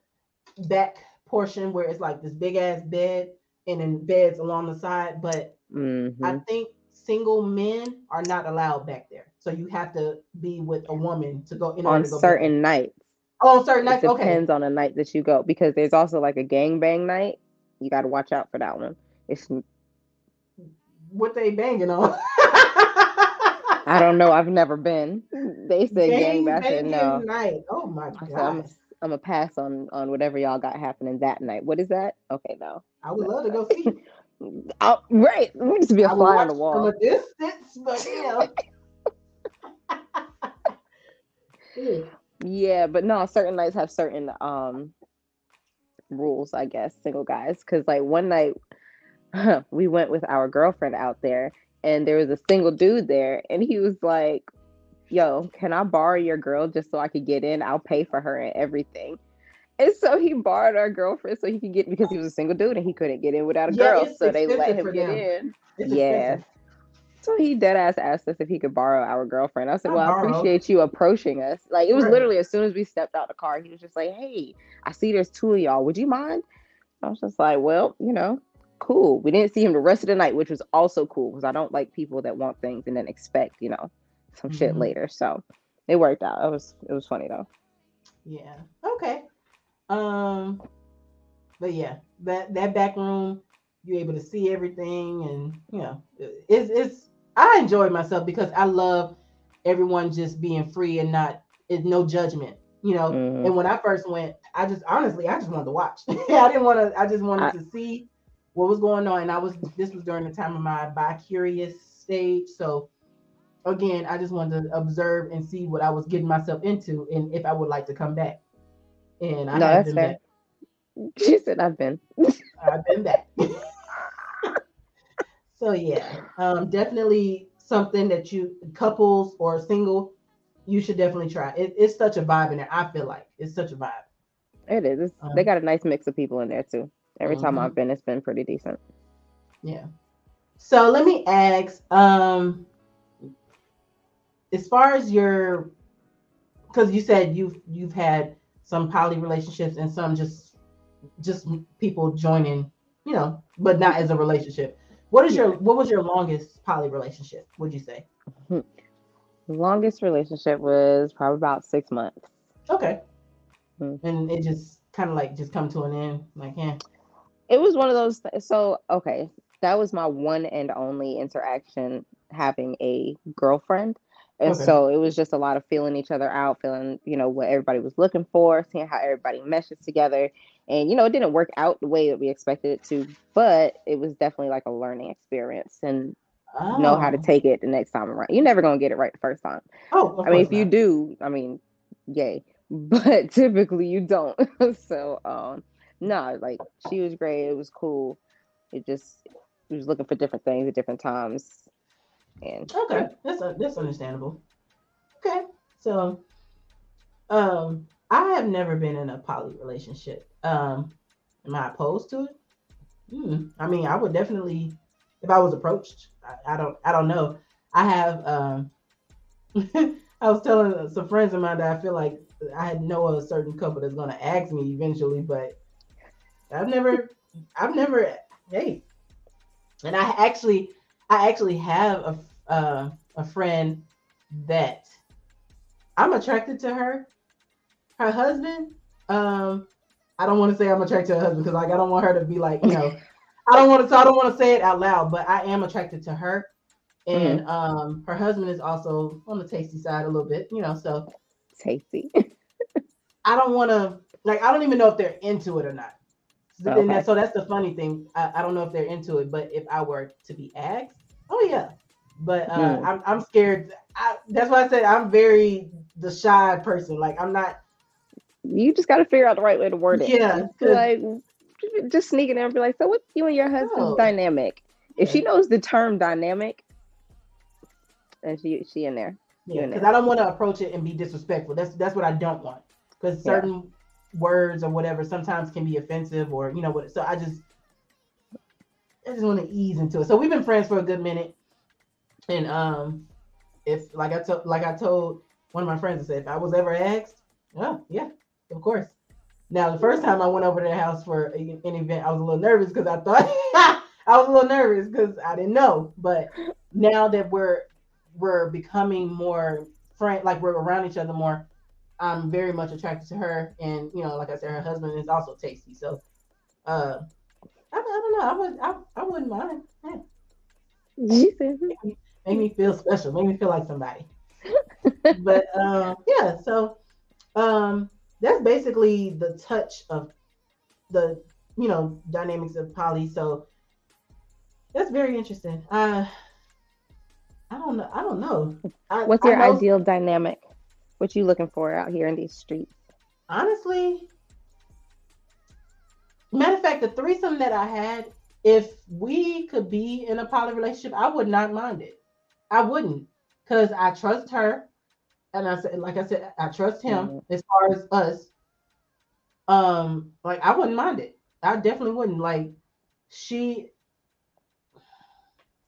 back portion where it's like this big ass bed and then beds along the side. But mm-hmm. I think single men are not allowed back there. So you have to be with a woman to go in on go certain nights. Oh, on certain nights. It depends okay. on the night that you go because there's also like a gang bang night. You got to watch out for that one. It's what they banging on. I don't know. I've never been. They said gang, gang bang. no. Night. Oh my god. I'm, I'm a pass on on whatever y'all got happening that night. What is that? Okay, no. I would love to go see. oh, right. We just be a fly on the wall. From a distance, but yeah. Yeah, but no, certain nights have certain um rules, I guess, single guys. Cause like one night we went with our girlfriend out there and there was a single dude there and he was like, Yo, can I borrow your girl just so I could get in? I'll pay for her and everything. And so he borrowed our girlfriend so he could get because he was a single dude and he couldn't get in without a yeah, girl. So they let him get them. in. It's yeah. Expensive. So he dead ass asked us if he could borrow our girlfriend. I said, I Well, I appreciate you approaching us. Like it was right. literally as soon as we stepped out the car, he was just like, Hey, I see there's two of y'all. Would you mind? I was just like, Well, you know, cool. We didn't see him the rest of the night, which was also cool because I don't like people that want things and then expect, you know, some mm-hmm. shit later. So it worked out. It was it was funny though. Yeah. Okay. Um but yeah, that that back room, you're able to see everything and you know, it's it's I enjoyed myself because I love everyone just being free and not it's no judgment, you know. Mm-hmm. And when I first went, I just honestly I just wanted to watch. I didn't want to. I just wanted I, to see what was going on. And I was this was during the time of my bi curious stage, so again, I just wanted to observe and see what I was getting myself into, and if I would like to come back. And I no, have been fair. back. She said, "I've been. I've been back." So yeah, um, definitely something that you couples or single, you should definitely try. It, it's such a vibe in there. I feel like it's such a vibe. It is. Um, they got a nice mix of people in there too. Every mm-hmm. time I've been, it's been pretty decent. Yeah. So let me ask, um, as far as your, because you said you've you've had some poly relationships and some just just people joining, you know, but not as a relationship. What is your what was your longest poly relationship? Would you say? Longest relationship was probably about six months. Okay. Hmm. And it just kind of like just come to an end, like yeah. It was one of those. So okay, that was my one and only interaction having a girlfriend. And Okay. so it was just a lot of feeling each other out, feeling, you know, what everybody was looking for, seeing how everybody meshes together. And, you know, it didn't work out the way that we expected it to, but it was definitely like a learning experience and know how to Oh. take it the next time around. You're never going to get it right the first time. Oh, I mean, if you do, I mean, yay. But typically you don't. so um no, like she was great. It was cool. It just was looking for different things at different times. And Okay, that's that's understandable. Okay, so um, I have never been in a poly relationship. Um, am I opposed to it? Hmm. I mean, I would definitely, if I was approached. I, I don't, I don't know. I have. Um, I was telling some friends of mine that I feel like I had know a certain couple that's gonna ask me eventually, but I've never, I've never, hey, and I actually, I actually have a uh, a friend that I'm attracted to her. Her husband, um, I don't want to say I'm attracted to her husband because like I don't want her to be like, you know, I don't want to so I don't want to say it out loud, but I am attracted to her. And um her husband is also on the tasty side a little bit, you know, so tasty. I don't want to like I don't even know if they're into it or not. Okay. that- so that's the funny thing. I, I don't know if they're into it, but if I were to be asked, oh yeah. But uh, Hmm. I'm I'm scared. I, that's why I said I'm very the shy person. Like I'm not. you just gotta figure out the right way to word it. Yeah, like just sneaking in and be like, so what's you and your husband's No. dynamic? If she knows the term dynamic, and she she in there. Yeah, because. I don't want to approach it and be disrespectful. That's that's what I don't want. Because certain words or whatever sometimes can be offensive or you know what. So I just I just want to ease into it. So we've been friends for a good minute, and um, if like I told like I told one of my friends, I said if I was ever asked, oh yeah, of course. Now the first time I went over to their house for a- an event, I was a little nervous because I thought I was a little nervous because I didn't know. But now that we're we're becoming more friend, like we're around each other more. I'm very much attracted to her, and you know, like I said, her husband is also tasty. So, uh, I, I don't know. I would I, I wouldn't mind. Yeah. Make me feel special. Make me feel like somebody. but um, yeah. So, um, that's basically the touch of the you know dynamics of poly. So that's very interesting. Uh, I don't know. I don't know. I, What's your know- ideal dynamic? What you looking for out here in these streets? honestly, matter of fact, the threesome that I had, if we could be in a poly relationship, I would not mind it. I wouldn't, because I trust her, and I said, like I said, I trust him Mhm. as far as us. Um, like I wouldn't mind it. I definitely wouldn't. Like she.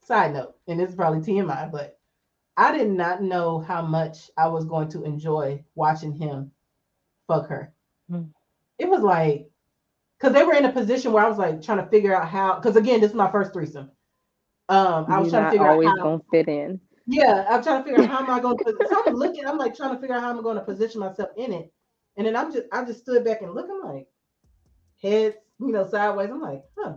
Side note, and this is probably TMI, but I did not know how much I was going to enjoy watching him fuck her. Hmm. It was like, because they were in a position where I was like trying to figure out how. Because again, this is my first threesome. Um, I was You're trying to figure out always how. gonna fit in. Yeah, I'm trying to figure out how am I going to. So I'm looking. I'm like trying to figure out how I'm going to position myself in it. And then I'm just, I just stood back and looking like, head, you know, sideways. I'm like, huh.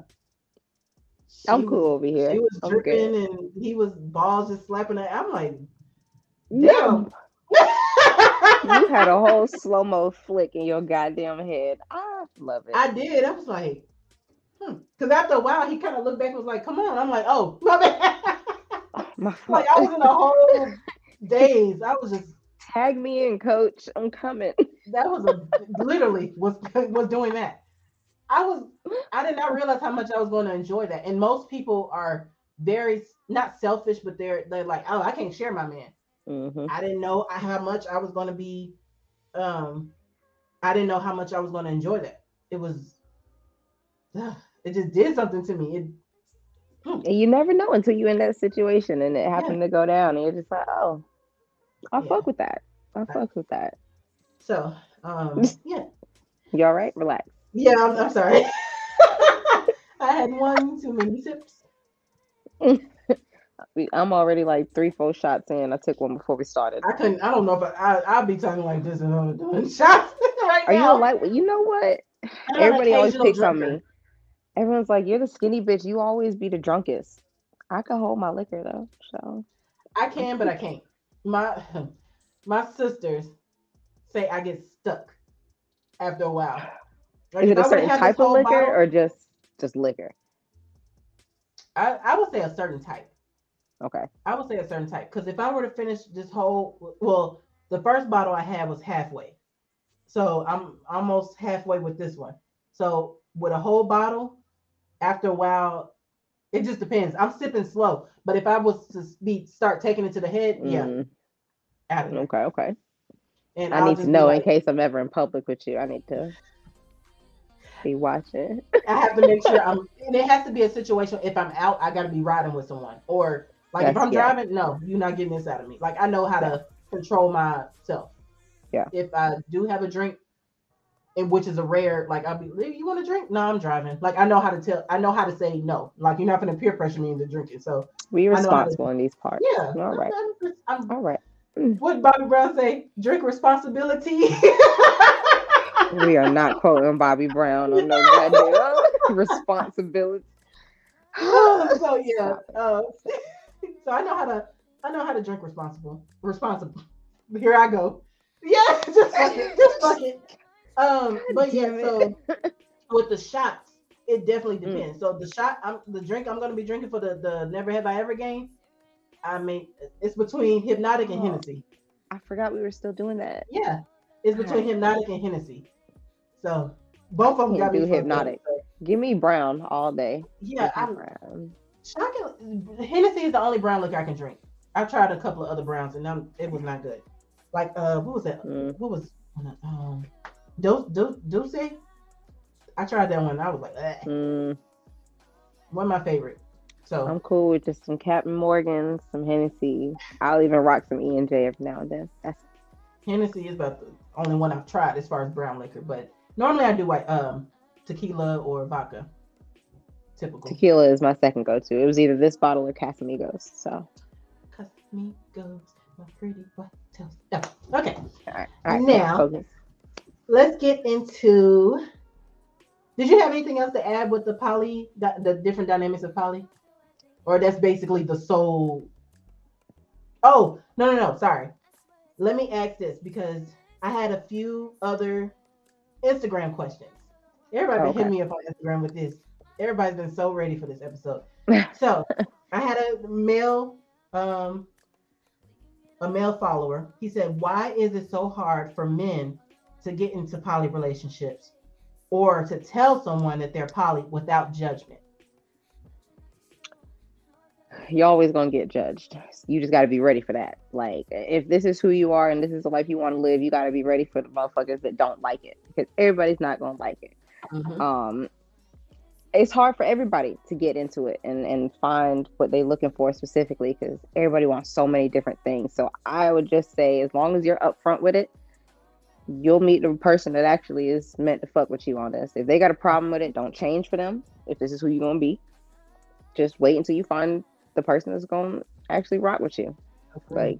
I'm cool was- over here. She was dripping and he was balls just slapping her. I'm like, damn. you had a whole slow mo flick in your goddamn head. I love it. I did. I was like, hmm. Because after a while, he kind of looked back and was like, come on. I'm like, oh, my bad. My like, I was in a whole daze. I was just, Tag me in, coach. I'm coming. that was a, literally was, was doing that. I was, I did not realize how much I was going to enjoy that. And most people are very, not selfish, but they're, they're like, oh, I can't share my man. hmm I didn't know how much I was going to be, um, I didn't know how much I was going to enjoy that. It was, it just did something to me. It, And you never know until you're in that situation and it happened to go down, and you're just like, oh, I Yeah. fuck with that. I'll fuck with that. So, um, yeah, You all right? Relax. Yeah, I'm, I'm sorry. I had one too many sips. I'm already like three, four shots in. I took one before we started. I couldn't. I don't know, but I I'll be talking like this and I'm doing shots right Are now. you lightweight? You know what? Everybody always picks on me. Everyone's like, "You're the skinny bitch. You always be the drunkest." I can hold my liquor though. So I can, but I can't. My my sisters say I get stuck after a while. Like, is it a certain type of liquor bottle- or just just liquor? I, I would say a certain type. Okay. I would say a certain type because if I were to finish this whole, well, the first bottle I had was halfway, so I'm almost halfway with this one. So with a whole bottle, after a while, it just depends. I'm sipping slow, but if I was to be start taking it to the head, yeah, Mm, out of okay. Okay. And I I'll need to know in case I'm ever in public with you. I need to be watching. I have to make sure I'm. And it has to be a situation. If I'm out, I got to be riding with someone, or like if I'm yeah. driving, no, you're not getting this out of me. Like I know how to control myself. Yeah. If I do have a drink, and which is a rare, like I'll be, you want a drink? No, I'm driving. Like I know how to tell. I know how to say no. Like you're not going to peer pressure me into drinking. So know how to- responsible in these parts. yeah. All right. I'm, I'm, All right. Mm. what Bobby Brown say? Drink responsibility. We are not quoting Bobby Brown on no goddamn responsibility. so yeah, uh, so I know how to I know how to drink responsible. Responsible. Here I go. Yeah, just fuck it. Just fuck it. Um, but yeah, Damn so with the shots, it definitely Mm. depends. So the shot, I'm the drink I'm gonna be drinking for the the Never Have I Ever game. I mean, it's between Hpnotiq and Oh. Hennessy. I forgot we were still doing that. Yeah, it's between Hpnotiq and Hennessy. So both of them got me do up. Hpnotiq. So, Give me brown all day. yeah, I'm brown. Shocking. Hennessy is the only brown liquor I can drink. I've tried a couple of other browns and them, it was not good. Like uh, what was that? Mm. What was um? D'Ussé? D'Ussé? I tried that one. I was like, eh. Mm, one of my favorite. So I'm cool with just some Captain Morgan, some Hennessy. I'll even rock some E and J every now and then. That's Hennessy is about the only one I've tried as far as brown liquor. But normally I do white um tequila or vodka. Typical. tequila is my second go-to. It was either this bottle or Casamigos. So Casamigos, my pretty white toast. Oh, okay. all right, all right Now- focus. let's get into did you have anything else to add with the poly the, the different dynamics of poly or that's basically the sole oh no no no sorry let me ask this because i had a few other instagram questions everybody been Okay. hitting me up on instagram with this everybody's been so ready for this episode so i had a male um a male follower he said why is it so hard for men to get into poly relationships or to tell someone that they're poly without judgment. You're always gonna get judged. You just got to be ready for that. Like, if this is who you are and this is the life you want to live, you got to be ready for the motherfuckers that don't like it because everybody's not gonna like it. um it's hard for everybody to get into it and and find what they're looking for specifically because everybody wants so many different things so i would just say as long as you're upfront with it you'll meet the person that actually is meant to fuck with you on this if they got a problem with it don't change for them if this is who you're gonna be just wait until you find the person that's gonna actually rock with you. Like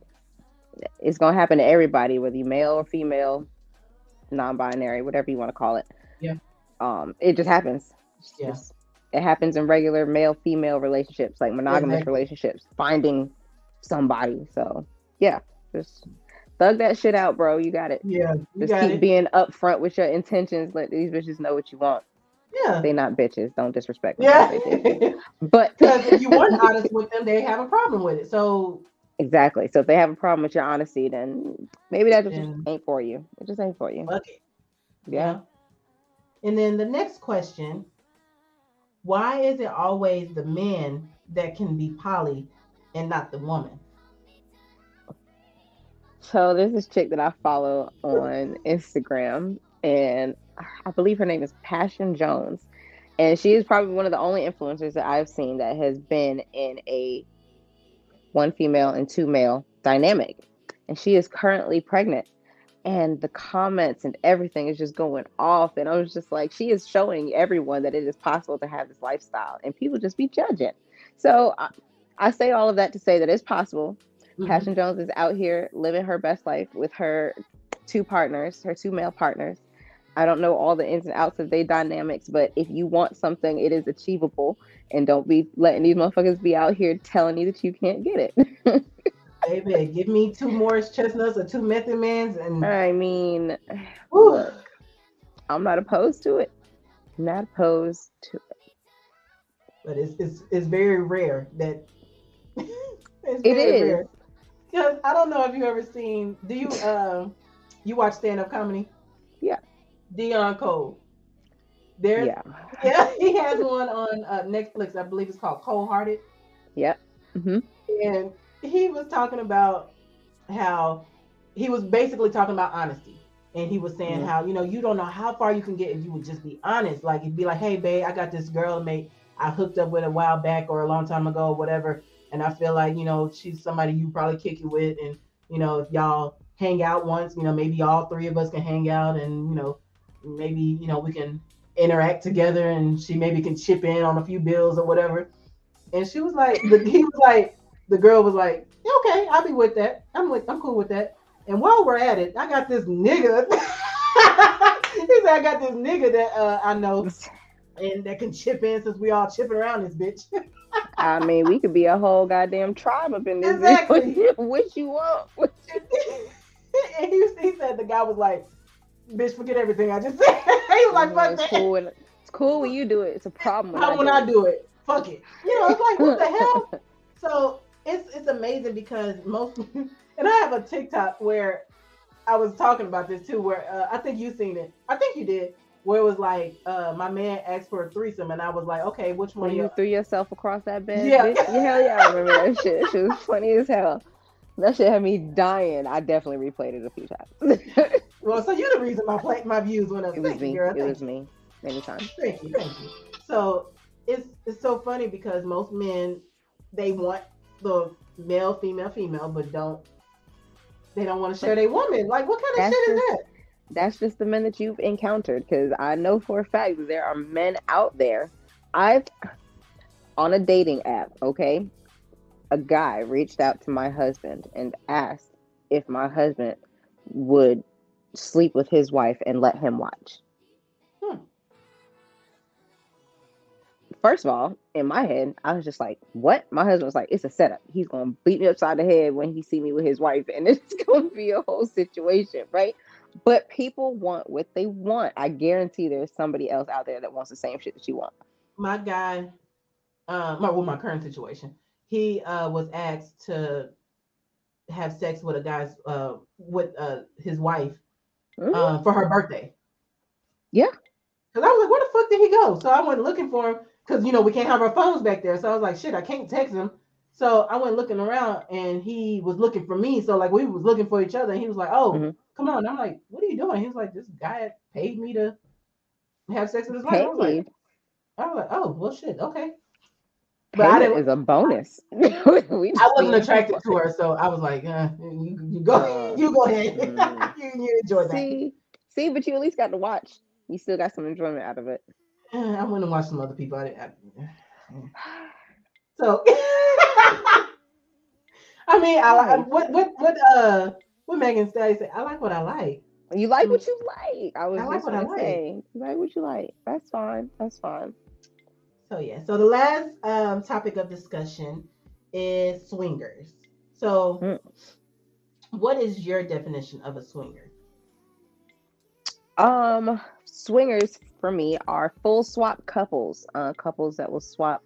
it's gonna happen to everybody whether you male or female non-binary whatever you want to call it. Yeah. um it just happens. It's Yeah. it happens in regular male female relationships like monogamous Exactly. relationships finding somebody. So yeah just thug that shit out bro. You got it. Yeah, just keep it. being upfront with your intentions. Let these bitches know what you want yeah, they not bitches don't disrespect them yeah. if they did. but Because if you weren't honest with them, they have a problem with it. So exactly so if they have a problem with your honesty then maybe that just Then- ain't for you it just ain't for you it. Yeah. And then the next question: Why is it always the men that can be poly and not the woman? So there's this chick that I follow on Instagram, and I believe her name is Passion Jones, and she is probably one of the only influencers that I've seen that has been in a one female and two male dynamic, and she is currently pregnant and the comments and everything is just going off. And I was just like, she is showing everyone that it is possible to have this lifestyle, and people just be judging. So I, I say all of that to say that it's possible. Mm-hmm. Passion Jones is out here living her best life with her two partners, her two male partners. I don't know all the ins and outs of their dynamics, but if you want something, it is achievable. And don't be letting these motherfuckers be out here telling you that you can't get it. Baby, give me two Morris Chestnuts or two Method Mans, and I mean, look, I'm not opposed to it. not opposed to it. But it's it's, it's very rare that it's it is. Rare. Because I don't know if you ever seen. Do you um you watch stand up comedy? Deon Cole. There's yeah. yeah he has one on uh, Netflix. I believe it's called Cole Hearted. Yep. Mm-hmm. And he was talking about how he was basically talking about honesty. And he was saying mm-hmm. how, you know, you don't know how far you can get if you would just be honest. Like, it'd be like, hey, babe, I got this girl mate I hooked up with a while back or a long time ago, or whatever. And I feel like, you know, she's somebody you probably kick it with. And, you know, if y'all hang out once, you know, maybe all three of us can hang out and, you know, maybe, you know, we can interact together and she maybe can chip in on a few bills or whatever. And she was like, the, he was like, the girl was like, okay, I'll be with that. I'm with, I'm cool with that. And while we're at it, I got this nigga. he said, I got this nigga that uh, I know and that can chip in since we all chipping around this bitch. I mean, we could be a whole goddamn tribe up in this. Exactly. what you want? and he, he said the guy was like, "Bitch, forget everything I just said." he was like, "Fuck that." Cool when, it's cool when you do it. It's a problem when, How I, when do I do it. Fuck it. You know, it's like what the hell. So it's it's amazing because most, and I have a TikTok where I was talking about this too, where uh, I think you seen it. I think you did where it was like uh, my man asked for a threesome and I was like, okay, which one? When you threw yourself across that bed? Yeah, yeah, hell yeah, I remember that shit. Shit was funny as hell. That shit had me dying. I definitely replayed it a few times. Well, so you're the reason my my views went up. It was thank me. Girl. It was you. me. Anytime. Thank you, thank you. So it's it's so funny because most men they want the male, female, female, but don't they don't want to share their woman. Like what kind of That's shit is that? that's just the men that you've encountered because I know for a fact that there are men out there. I've on a dating app, okay, a guy reached out to my husband and asked if my husband would sleep with his wife and let him watch. Hmm. First of all, in my head, I was just like, "What?" My husband was like, "It's a setup. He's gonna beat me upside the head when he see me with his wife, and it's gonna be a whole situation, right?" But people want what they want. I guarantee there's somebody else out there that wants the same shit that you want. My guy, uh, my well, my current situation, he uh, was asked to have sex with a guy's uh, with uh, his wife mm-hmm. uh, for her birthday. Yeah. Cause I was like, where the fuck did he go? So I went looking for him because you know we can't have our phones back there. So I was like, shit, I can't text him. So I went looking around and he was looking for me. So like we was looking for each other and he was like, oh, mm-hmm come on. I'm like, what are you doing? He was like, this guy paid me to have sex with his wife. I was, like, I was like, oh, well, shit, okay. But Payment didn't, is a bonus. I wasn't attracted to her, so I was like, uh, you, you go, uh, you go ahead, mm. you, you enjoy that. See, see, but you at least got to watch. You still got some enjoyment out of it. I went and watched some other people. I, I, so, I mean, I, what, what, what, uh, what Megan Stallion said, I like what I like. You like what you like. I was I like what I like. Say, you like what you like. That's fine. That's fine. So yeah. So the last um, topic of discussion is swingers. So, mm. what is your definition of a swinger? Um, swingers for me are full swap couples. Uh, couples that will swap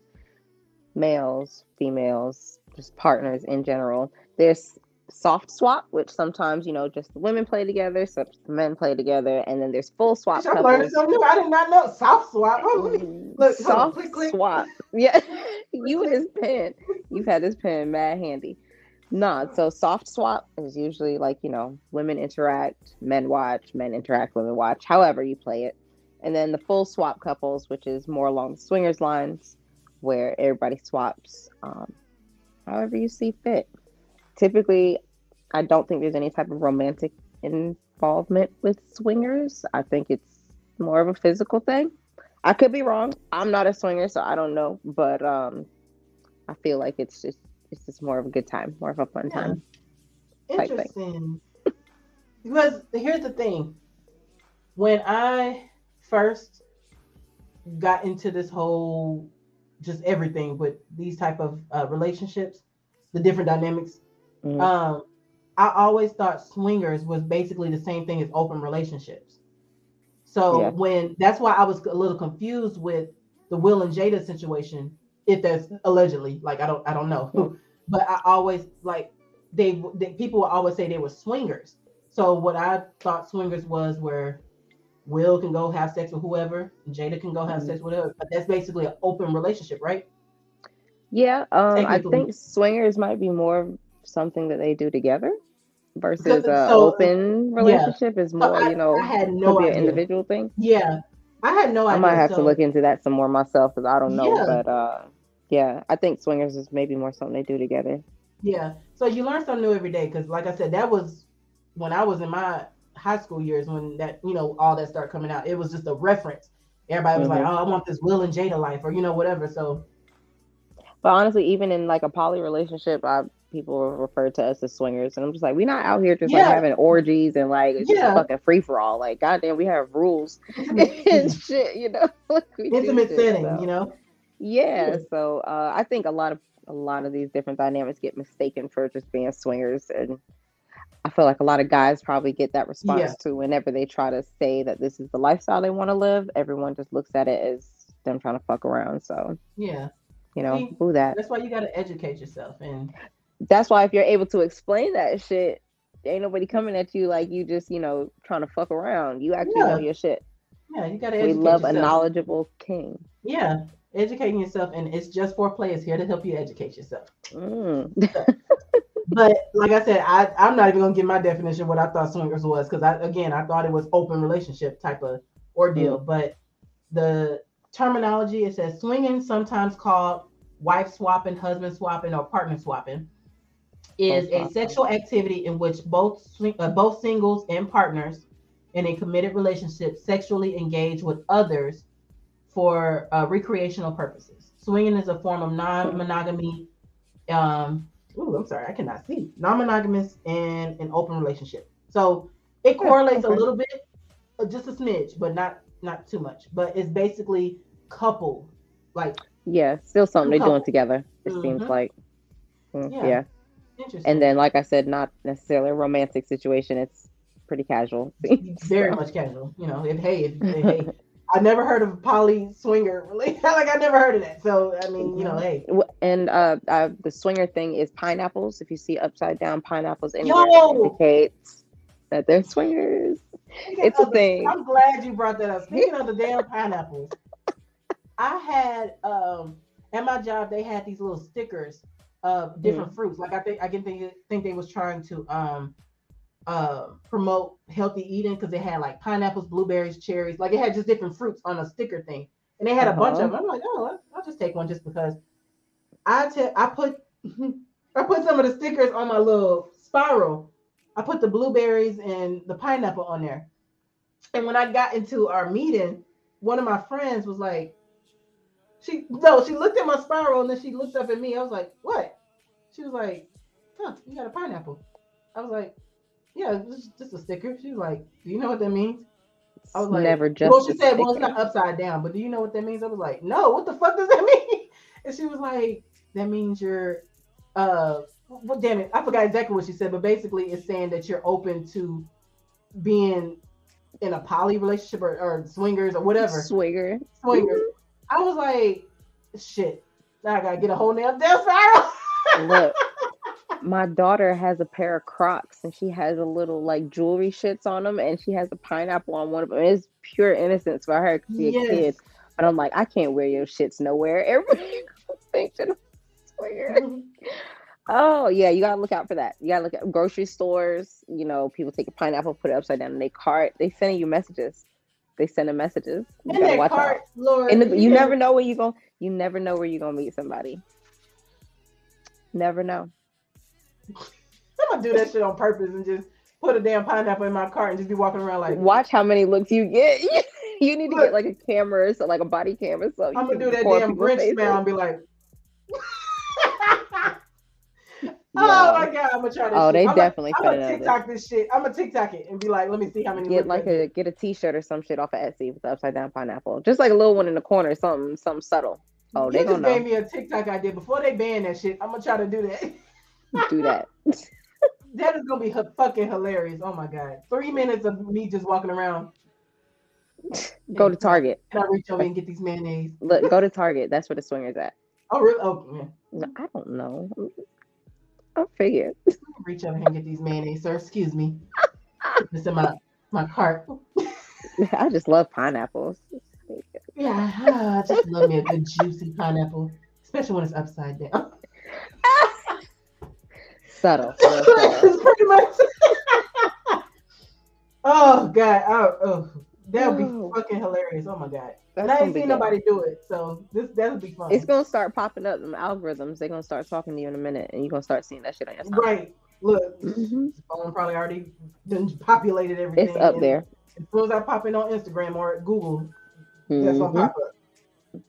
males, females, just partners in general. There's soft swap, which sometimes you know just the women play together, so the men play together, and then there's full swap. I learned something new. I did not know soft swap. Oh, mm, look, soft click, click. swap. Yeah, you and his pen. You've had this pen mad handy. Nah, so soft swap is usually like you know women interact, men watch, men interact, women watch. However you play it, and then the full swap couples, which is more along the swingers lines, where everybody swaps, um, however you see fit typically I don't think there's any type of romantic involvement with swingers. I think it's more of a physical thing. I could be wrong. I'm not a swinger, so I don't know. But um, I feel like it's just it's just more of a good time, more of a fun yeah. time. Interesting. because here's the thing. When I first got into this whole just everything with these type of uh, relationships, the different dynamics, mm-hmm. um, I always thought swingers was basically the same thing as open relationships. So yeah. when that's why I was a little confused with the Will and Jada situation, if that's allegedly like I don't I don't know, but I always like they, they people always say they were swingers. So what I thought swingers was where Will can go have sex with whoever, and Jada can go have mm-hmm. sex with whoever, but that's basically an open relationship, right? Yeah, um, I think swingers might be more something that they do together versus a so, open relationship yeah. is more, so I, you know, I had no could be an individual thing. Yeah, I had no I idea. might have so, to look into that some more myself because I don't know, yeah. but uh, yeah, I think swingers is maybe more something they do together. Yeah, so you learn something new every day because, like I said, that was when I was in my high school years when that you know all that started coming out. It was just a reference. Everybody was mm-hmm. like, "Oh, I want this Will and Jada life," or you know, whatever. So, but honestly, even in like a poly relationship, I people refer to us as swingers, and I'm just like, we're not out here just yeah. like having orgies and like it's yeah. just a fucking free for all. Like, goddamn, we have rules and shit, you know. like Intimate shit, setting, so. you know. Yeah, yeah. so uh, I think a lot of a lot of these different dynamics get mistaken for just being swingers, and I feel like a lot of guys probably get that response too. Whenever they try to say that this is the lifestyle they want to live, everyone just looks at it as them trying to fuck around. So yeah, you know, See, who that. That's why you got to educate yourself and that's why if you're able to explain that shit, ain't nobody coming at you like you just, you know, trying to fuck around. You actually yeah. know your shit. Yeah, you gotta We love yourself. a knowledgeable king. Yeah. Educating yourself and it's just for players here to help you educate yourself. Mm. but like I said, I, I'm not even gonna give my definition what I thought swingers was because I again I thought it was open relationship type of ordeal. Mm. But the terminology it says swinging, sometimes called wife swapping, husband swapping, or partner swapping, is a sexual activity in which both uh, both singles and partners in a committed relationship sexually engage with others for uh, recreational purposes. Swinging is a form of non-monogamy. Um, ooh, I'm sorry, I cannot see non-monogamous and an open relationship. So it correlates a little bit, uh, just a smidge, but not not too much. But it's basically couple, like yeah, still something they're doing together. It mm-hmm. seems like mm, yeah. yeah. And then, like I said, not necessarily a romantic situation. It's pretty casual. Very so. much casual. You know, if hey, if, hey, I never heard of poly swinger. Really, like I never heard of that. So I mean, you know, hey. And uh, uh the swinger thing is pineapples. If you see upside down pineapples anywhere, Yo! indicates that they're swingers. It's a the, thing. I'm glad you brought that up. Speaking of the damn pineapples, I had um at my job they had these little stickers of different mm. fruits. Like I think I can think think they was trying to um uh promote healthy eating because they had like pineapples, blueberries, cherries, like it had just different fruits on a sticker thing. And they had uh-huh. a bunch of uh-huh. them. I'm like, oh, I'll just take one just because. I tell I put I put some of the stickers on my little spiral. I put the blueberries and the pineapple on there. And when I got into our meeting, one of my friends was like, she no, she looked at my spiral and then she looked up at me. I was like, what? She was like, huh, you got a pineapple. I was like, yeah, just a sticker. She was like, do you know what that means? I was like, never just. Well, she said, well, it's not upside down, but do you know what that means? I was like, no, what the fuck does that mean? And she was like, that means you're, uh, well, damn it, I forgot exactly what she said, but basically, it's saying that you're open to being in a poly relationship or, or swingers or whatever. Swinger. Swingers. I was like, shit. Now I gotta get a whole damn down spiral. Look, my daughter has a pair of Crocs and she has a little like jewelry shits on them, and she has a pineapple on one of them. It's pure innocence for her because she's yes. a kid. But I'm like, I can't wear your shits nowhere. Everybody thinks I'm swear. Oh yeah, you gotta look out for that. You gotta look at grocery stores. You know, people take a pineapple, put it upside down in their cart. They sending you messages they sending messages. You gotta watch out. Lord, the, you never know where you go. You never know where you're gonna meet somebody. Never know. I'm gonna do that shit on purpose and just put a damn pineapple in my cart and just be walking around like. Watch how many looks you get. you need to get like a camera, so like a body camera. So I'm gonna do that damn Grinch smile and be like. Oh my god, I'm gonna try this. Oh, shit. they I'm definitely. I'm gonna TikTok this shit. I'm gonna TikTok it and be like, let me see how many. Get like a get a T-shirt or some shit off of Etsy with the upside down pineapple, just like a little one in the corner, something something subtle. Oh, they just gave know. me a TikTok idea before they ban that shit. I'm gonna try to do that. do that. that is gonna be fucking hilarious. Oh my god, three minutes of me just walking around. Go to Target. Can I reach over and get these mayonnaise? Look, go to Target. That's where the swingers at. Oh really? Oh man. No, I don't know. I figured. Reach over here and get these mayonnaise, sir. Excuse me. This in my my cart. I just love pineapples. Yeah, I just love me a good juicy pineapple, especially when it's upside down. Subtle. subtle. It's pretty much. oh god, oh, oh that would be Oh. fucking hilarious. Oh my god, That's and I ain't seen good. nobody do it, so this that'll be fun. It's gonna start popping up. Them algorithms. They're gonna start talking to you in a minute, and you're gonna start seeing that shit on your phone. right. Look, Mhm. this phone probably already populated everything. It's up there. As soon as I pop in on Instagram or Google, that's gonna Mhm. pop up.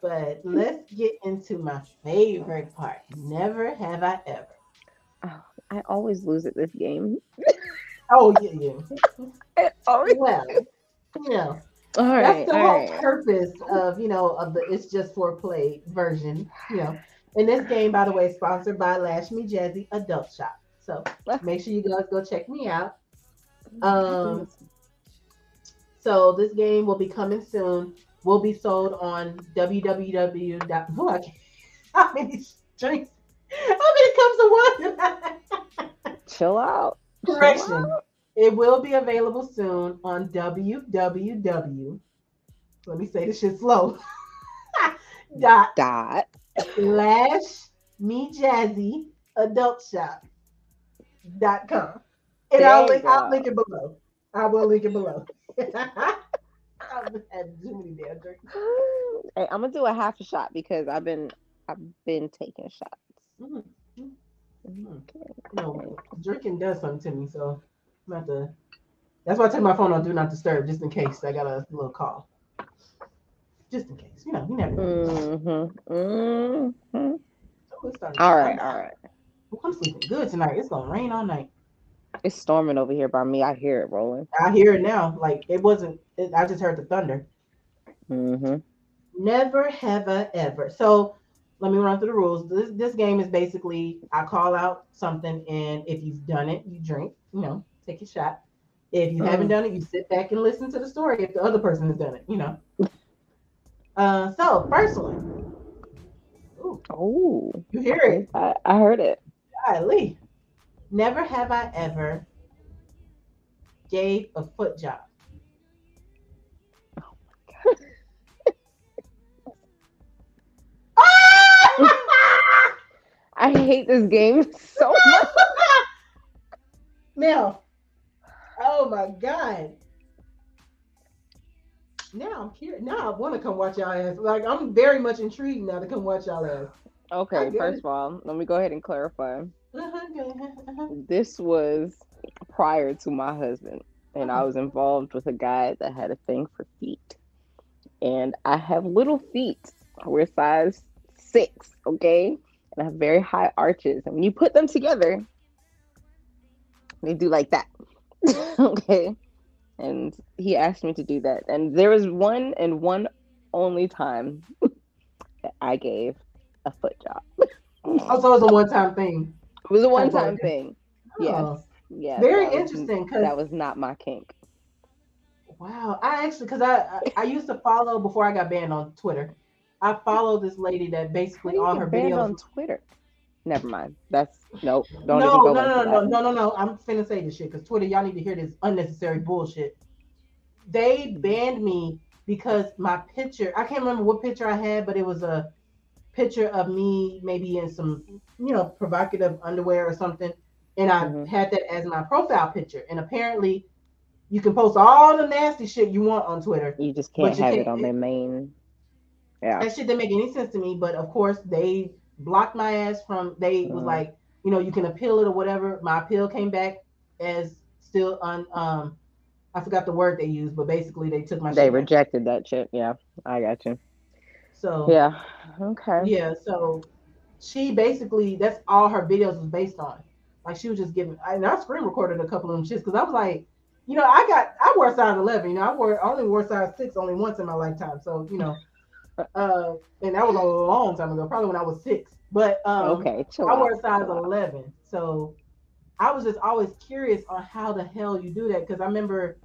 But let's get into my favorite part. Never have I ever. Oh, I always lose at this game. Oh yeah, yeah. I always- Well, you know, All right, that's the all whole right. purpose of you know of the it's just for play version. You know, and this game, by the way, is sponsored by Lash Me Jazzy Adult Shop. So make sure you guys go check me out. Um, so this game will be coming soon. Will be sold on www. dot- Oh, I can't- How many drinks? How many cups of wine? Chill out. Chill Correction. out. It will be available soon on www. Let me say this shit slow. dot Dot. slash me jazzy adult shop dot com. And I'll link, I'll link it below. I will link it below. I've had too many damn drinks. Hey, I'm gonna do a half a shot because I've been I've been taking shots. Mhm. Okay. Know, drinking does something to me, so I'm about to. That's why I take my phone on do not disturb, just in case I got a little call. Just in case, you know, you never. know. Mm-hmm. hmm So All right, all right. I'm sleeping good tonight. It's gonna rain all night. It's storming over here by me. I hear it rolling. I hear it now. Like it wasn't. It, I just heard the thunder. Mm-hmm. Never have I ever. So let me run through the rules. This this game is basically I call out something, and if you've done it, you drink. You know, take a shot. If you haven't Mm. done it, you sit back and listen to the story. If the other person has done it, you know. Uh, so first one. Ooh, Oh, you hear it? I, I heard it. Golly. Never have I ever gave a foot job. I hate this game so much. Mel. Oh my god. Now I'm curious. Now I want to come watch y'all ass. Like I'm very much intrigued now to come watch y'all ass. Okay, first it. of all, let me go ahead and clarify. Uh-huh, uh-huh. This was prior to my husband, and I was involved with a guy that had a thing for feet. And I have little feet. We're size six, okay? And I have very high arches. And when you put them together, they do like that. okay. And he asked me to do that. And there was one and one only time that I gave a foot job. Oh, so it's a one-time thing. It was a one time thing. Oh. Yes. Oh, Yeah. Very that was- that was not my kink. Wow. I actually, because I, I I used to follow before I got banned on Twitter. I follow this lady that basically all her banned videos. on Twitter? Never mind. That's nope. Don't no, even go no, no, no, no, no, no, no. I'm finna say this shit because Twitter, y'all need to hear this unnecessary bullshit. They banned me because my picture, I can't remember what picture I had, but it was a picture of me maybe in some, you know, provocative underwear or something. And I Mhm. had that as my profile picture. And apparently you can post all the nasty shit you want on Twitter. You just can't you have can't- it on their main. Yeah. That shit didn't make any sense to me. But of course, they blocked my ass from. They was Mhm. like, you know, you can appeal it or whatever. My appeal came back as still on um I forgot the word they used, but basically they took my They rejected that shit. Yeah, I got you. So Yeah. Okay. yeah, so she basically that's all her videos was based on. Like she was just giving and I screen recorded a couple of them shits because I was like, you know, I got I wore size eleven, you know, I wore I only wore size six only once in my lifetime. So, you know, uh and that was a long time ago, probably when I was six. But um Okay. Chill I wore size 11. So I was just always curious on how the hell you do that because I remember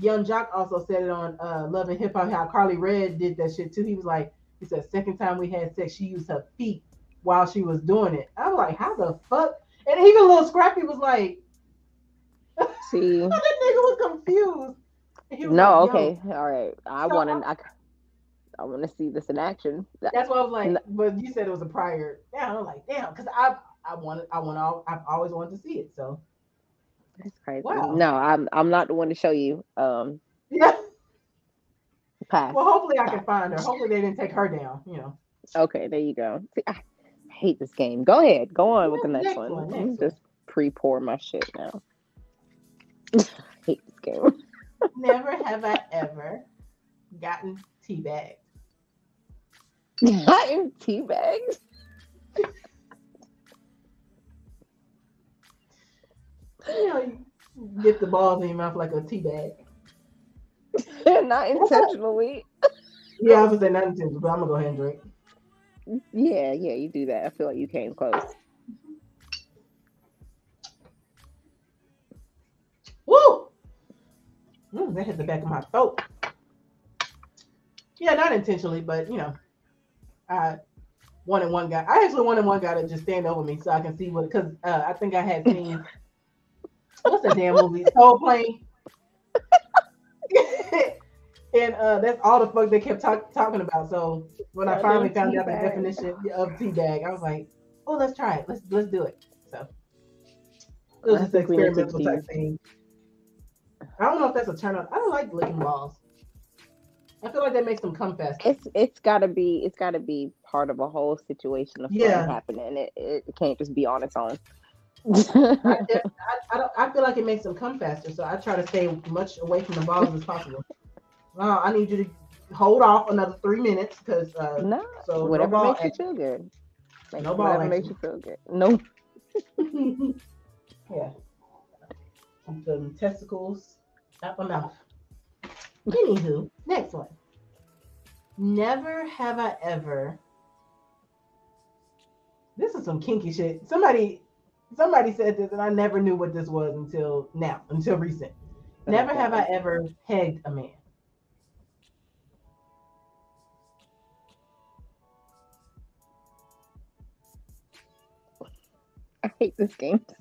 Yung Joc also said it on uh, Love and Hip Hop how Karlie Redd did that shit too. He was like, he said, second time we had sex, she used her feet while she was doing it. I was like, how the fuck? And even little Scrappy was like, See. that nigga was confused. Was No. like. Okay. All right. I So want to. I, I want to see this in action. That's why I was like, No. but you said it was a prior. Yeah, I'm like, damn, because I I wanted I want all I've always wanted to see it. So That's crazy. Wow. No, I'm. I'm not the one to show you. Um. yeah. Pass. Well, hopefully I can find her. Hopefully they didn't take her down. You know. Okay, there you go. See, I hate this game. Go ahead. Go on with the Next next, one, one. next one. just pre-pour my shit now. hate this game. Never have I ever gotten tea teabagged. I am teabagged. You know, you get the balls in your mouth like a tea bag. not intentionally. Yeah, I was gonna say not intentional, but I'm gonna go ahead and drink. Yeah, yeah, you do that. I feel like you came close. Woo! Mm, that hit the back of my throat. Yeah, not intentionally, but you know, I wanted one guy. I actually wanted one guy to just stand over me so I can see what. Because uh, I think I had seen what's that damn movie? Soul Plane. and uh, that's all the fuck they kept talk- talking about. So when I finally found out the definition of teabag, I was like, "Oh, let's try it. Let's let's do it." So it was just an think we need experimental type thing. I don't know if that's a turn on. I don't like licking balls. I feel like that makes them come faster. It's it's gotta be it's gotta be part of a whole situation of fun Yeah. happening. It, it it can't just be on its own. I, I, I don't. I feel like it makes them come faster, so I try to stay much away from the balls as possible. Well, I need you to hold off another three minutes because uh, no, so whatever no makes you feel good. Make- No ball whatever makes you feel good. No, yeah. Keep them testicles out my mouth. Anywho, next one. Never have I ever. This is some kinky shit. Somebody, somebody said this, and I never knew what this was until now, until recent. Never have I ever pegged a man. I hate this game.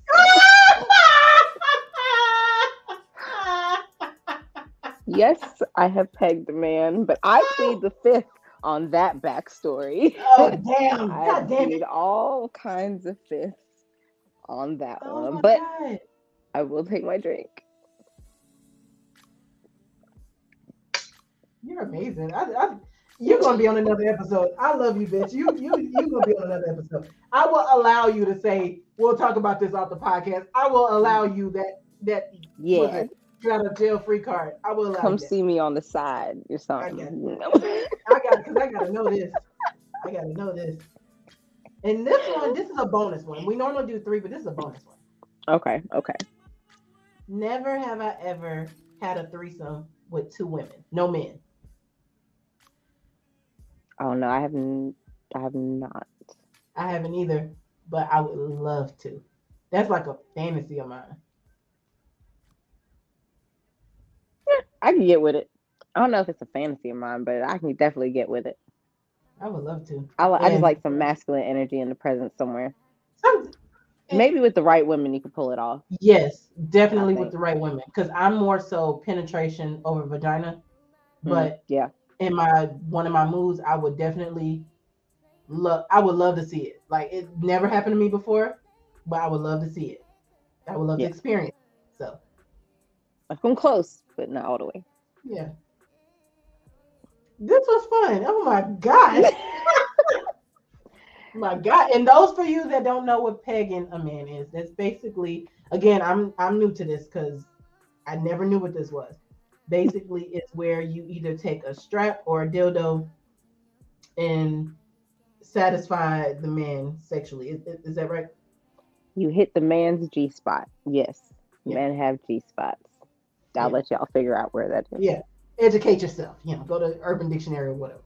Yes, I have pegged a man, but I plead the fifth on that backstory. oh damn! I God damn it! all kinds of fifths on that Oh one, but God. I will take my drink. You're amazing. I, I, you're gonna be on another episode. I love you, bitch. You you you gonna be on another episode. I will allow you to say we'll talk about this off the podcast. I will allow you that that Yeah, got a jail free card. I will come that. see me on the side or something. you know? I got because I gotta know this. I gotta know this. And this one, this is a bonus one. We normally do three, but this is a bonus one. okay, okay. Never have I ever had a threesome with two women, no men. Oh no, I haven't. I have not. I haven't either, but I would love to. That's like a fantasy of mine. Yeah, I can get with it. I don't know if it's a fantasy of mine, but I can definitely get with it. I would love to. I, li- I just like some masculine energy in the presence somewhere. Some- Maybe with the right women, you could pull it off. yes, definitely with the right women. Because I'm more so penetration over vagina. Mm, But yeah, in my one of my moves, I would definitely love. I would love to see it. Like it never happened to me before, but I would love to see it. I would love Yeah. to experience. it. So I've come close, but not all the way. yeah, this was fun. Oh my god. My God. And those for you that don't know what pegging a man is, that's basically again, I'm I'm new to this because I never knew what this was. Basically, it's where you either take a strap or a dildo and satisfy the man sexually. Is, is that right? You hit the man's G spot. Yes. Yeah. Men have G spots. I'll Yeah. let y'all figure out where that is. Yeah. Educate yourself. You know, go to Urban Dictionary or whatever.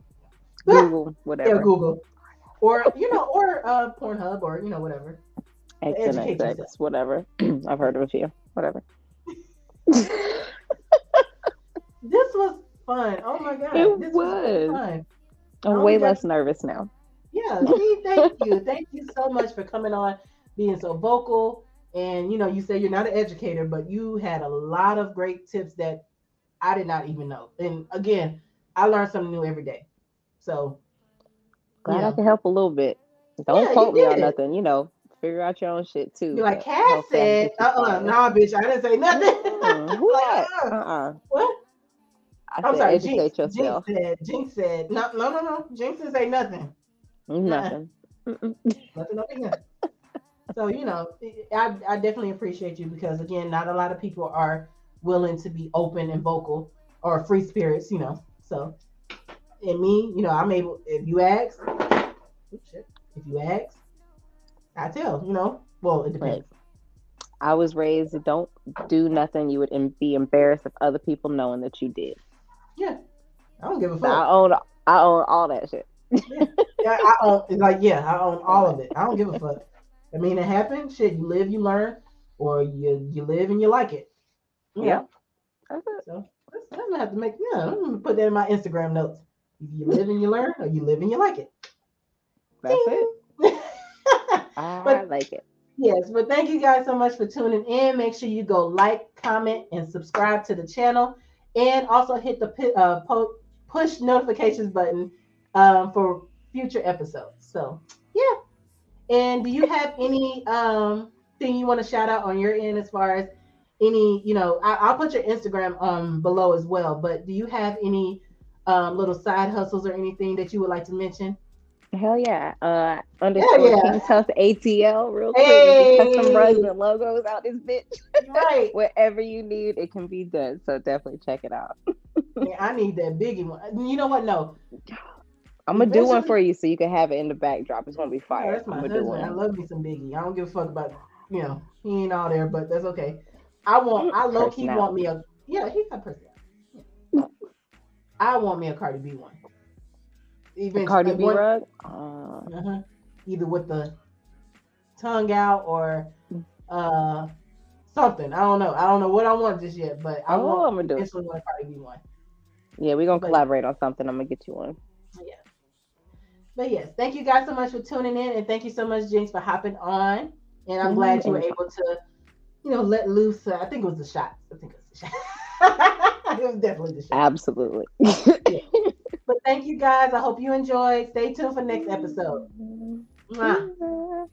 Google, whatever. Yeah. Google. Or you know, or uh Pornhub or you know, whatever. X and educate yourself. whatever. I've heard of a few. Whatever. This was fun. Oh my god. It this was, was. fun. I'm way got- less nervous now. Yeah, see, thank you. Thank you so much for coming on, being so vocal. And you know, you say you're not an educator, but you had a lot of great tips that I did not even know. And again, I learn something new every day. So Glad Yeah. I can help a little bit. Don't Yeah, quote me on nothing, you know. Figure out your own shit too. you're like but Cass hopefully I said, get you uh uh nah, bitch, I didn't say nothing. Mm, Who Like, uh-uh. Uh-uh. What? I I'm said sorry, educate Jinx, yourself. Jinx said, Jinx said, no, no, no, no. Jinx didn't say nothing. Nothing. Nothing over here. so you know, I, I definitely appreciate you because again, not a lot of people are willing to be open and vocal or free spirits, you know. So, and me, you know, I'm able. If you ask, if you ask, I tell. You know, well, it depends. I was raised don't do nothing you would em- be embarrassed of other people knowing that you did. Yeah, I don't give a So I fuck. own I own all that shit. Yeah, I own. It's like, yeah, I own all of it. I don't give a fuck. I mean, it happened. Shit, you live, you learn, or you you live and you like it. Yeah. That's it. So that's, I'm gonna have to make yeah, I'm gonna put that in my Instagram notes. You live and you learn, or you live and you like it. That's it. it. I But- like it. yes, but thank you guys so much for tuning in. Make sure you go like, comment, and subscribe to the channel, and also hit the uh, push notifications button um, for future episodes. So yeah. And do you have any um thing you want to shout out on your end as far as any, you know, I, I'll put your Instagram um below as well. But do you have any um little side hustles or anything that you would like to mention? Hell yeah. Uh underscore yeah. King Tuff ATL real quick. Hey. Custom rugs and logos out this bitch. Right. Whatever you need, it can be done. So definitely check it out. Man, I need that biggie one. You know what? No, I'm gonna do one for you so you can have it in the backdrop. It's gonna be Yeah, fire. that's my I'm gonna do husband. I love me some Biggie. I don't give a fuck about you know he ain't all there, but that's okay. I want. I low key want me a yeah. He got personality. Yeah. I want me a Cardi B one. Even Cardi B one- rug. Uh, uh-huh, either with the tongue out or uh something. I don't know. I don't know what I want just yet, but I oh, want I'm gonna do it. want a Cardi B one. Yeah, we're gonna But- collaborate on something. I'm gonna get you one. Yeah. But yes, thank you guys so much for tuning in, and thank you so much, Jinx, for hopping on. And I'm glad you were able to, you know, let loose. Uh, I think it was the shots. I think it was the shot. it was definitely the shot. Absolutely. But thank you guys. I hope you enjoyed. Stay tuned for next episode. Mwah.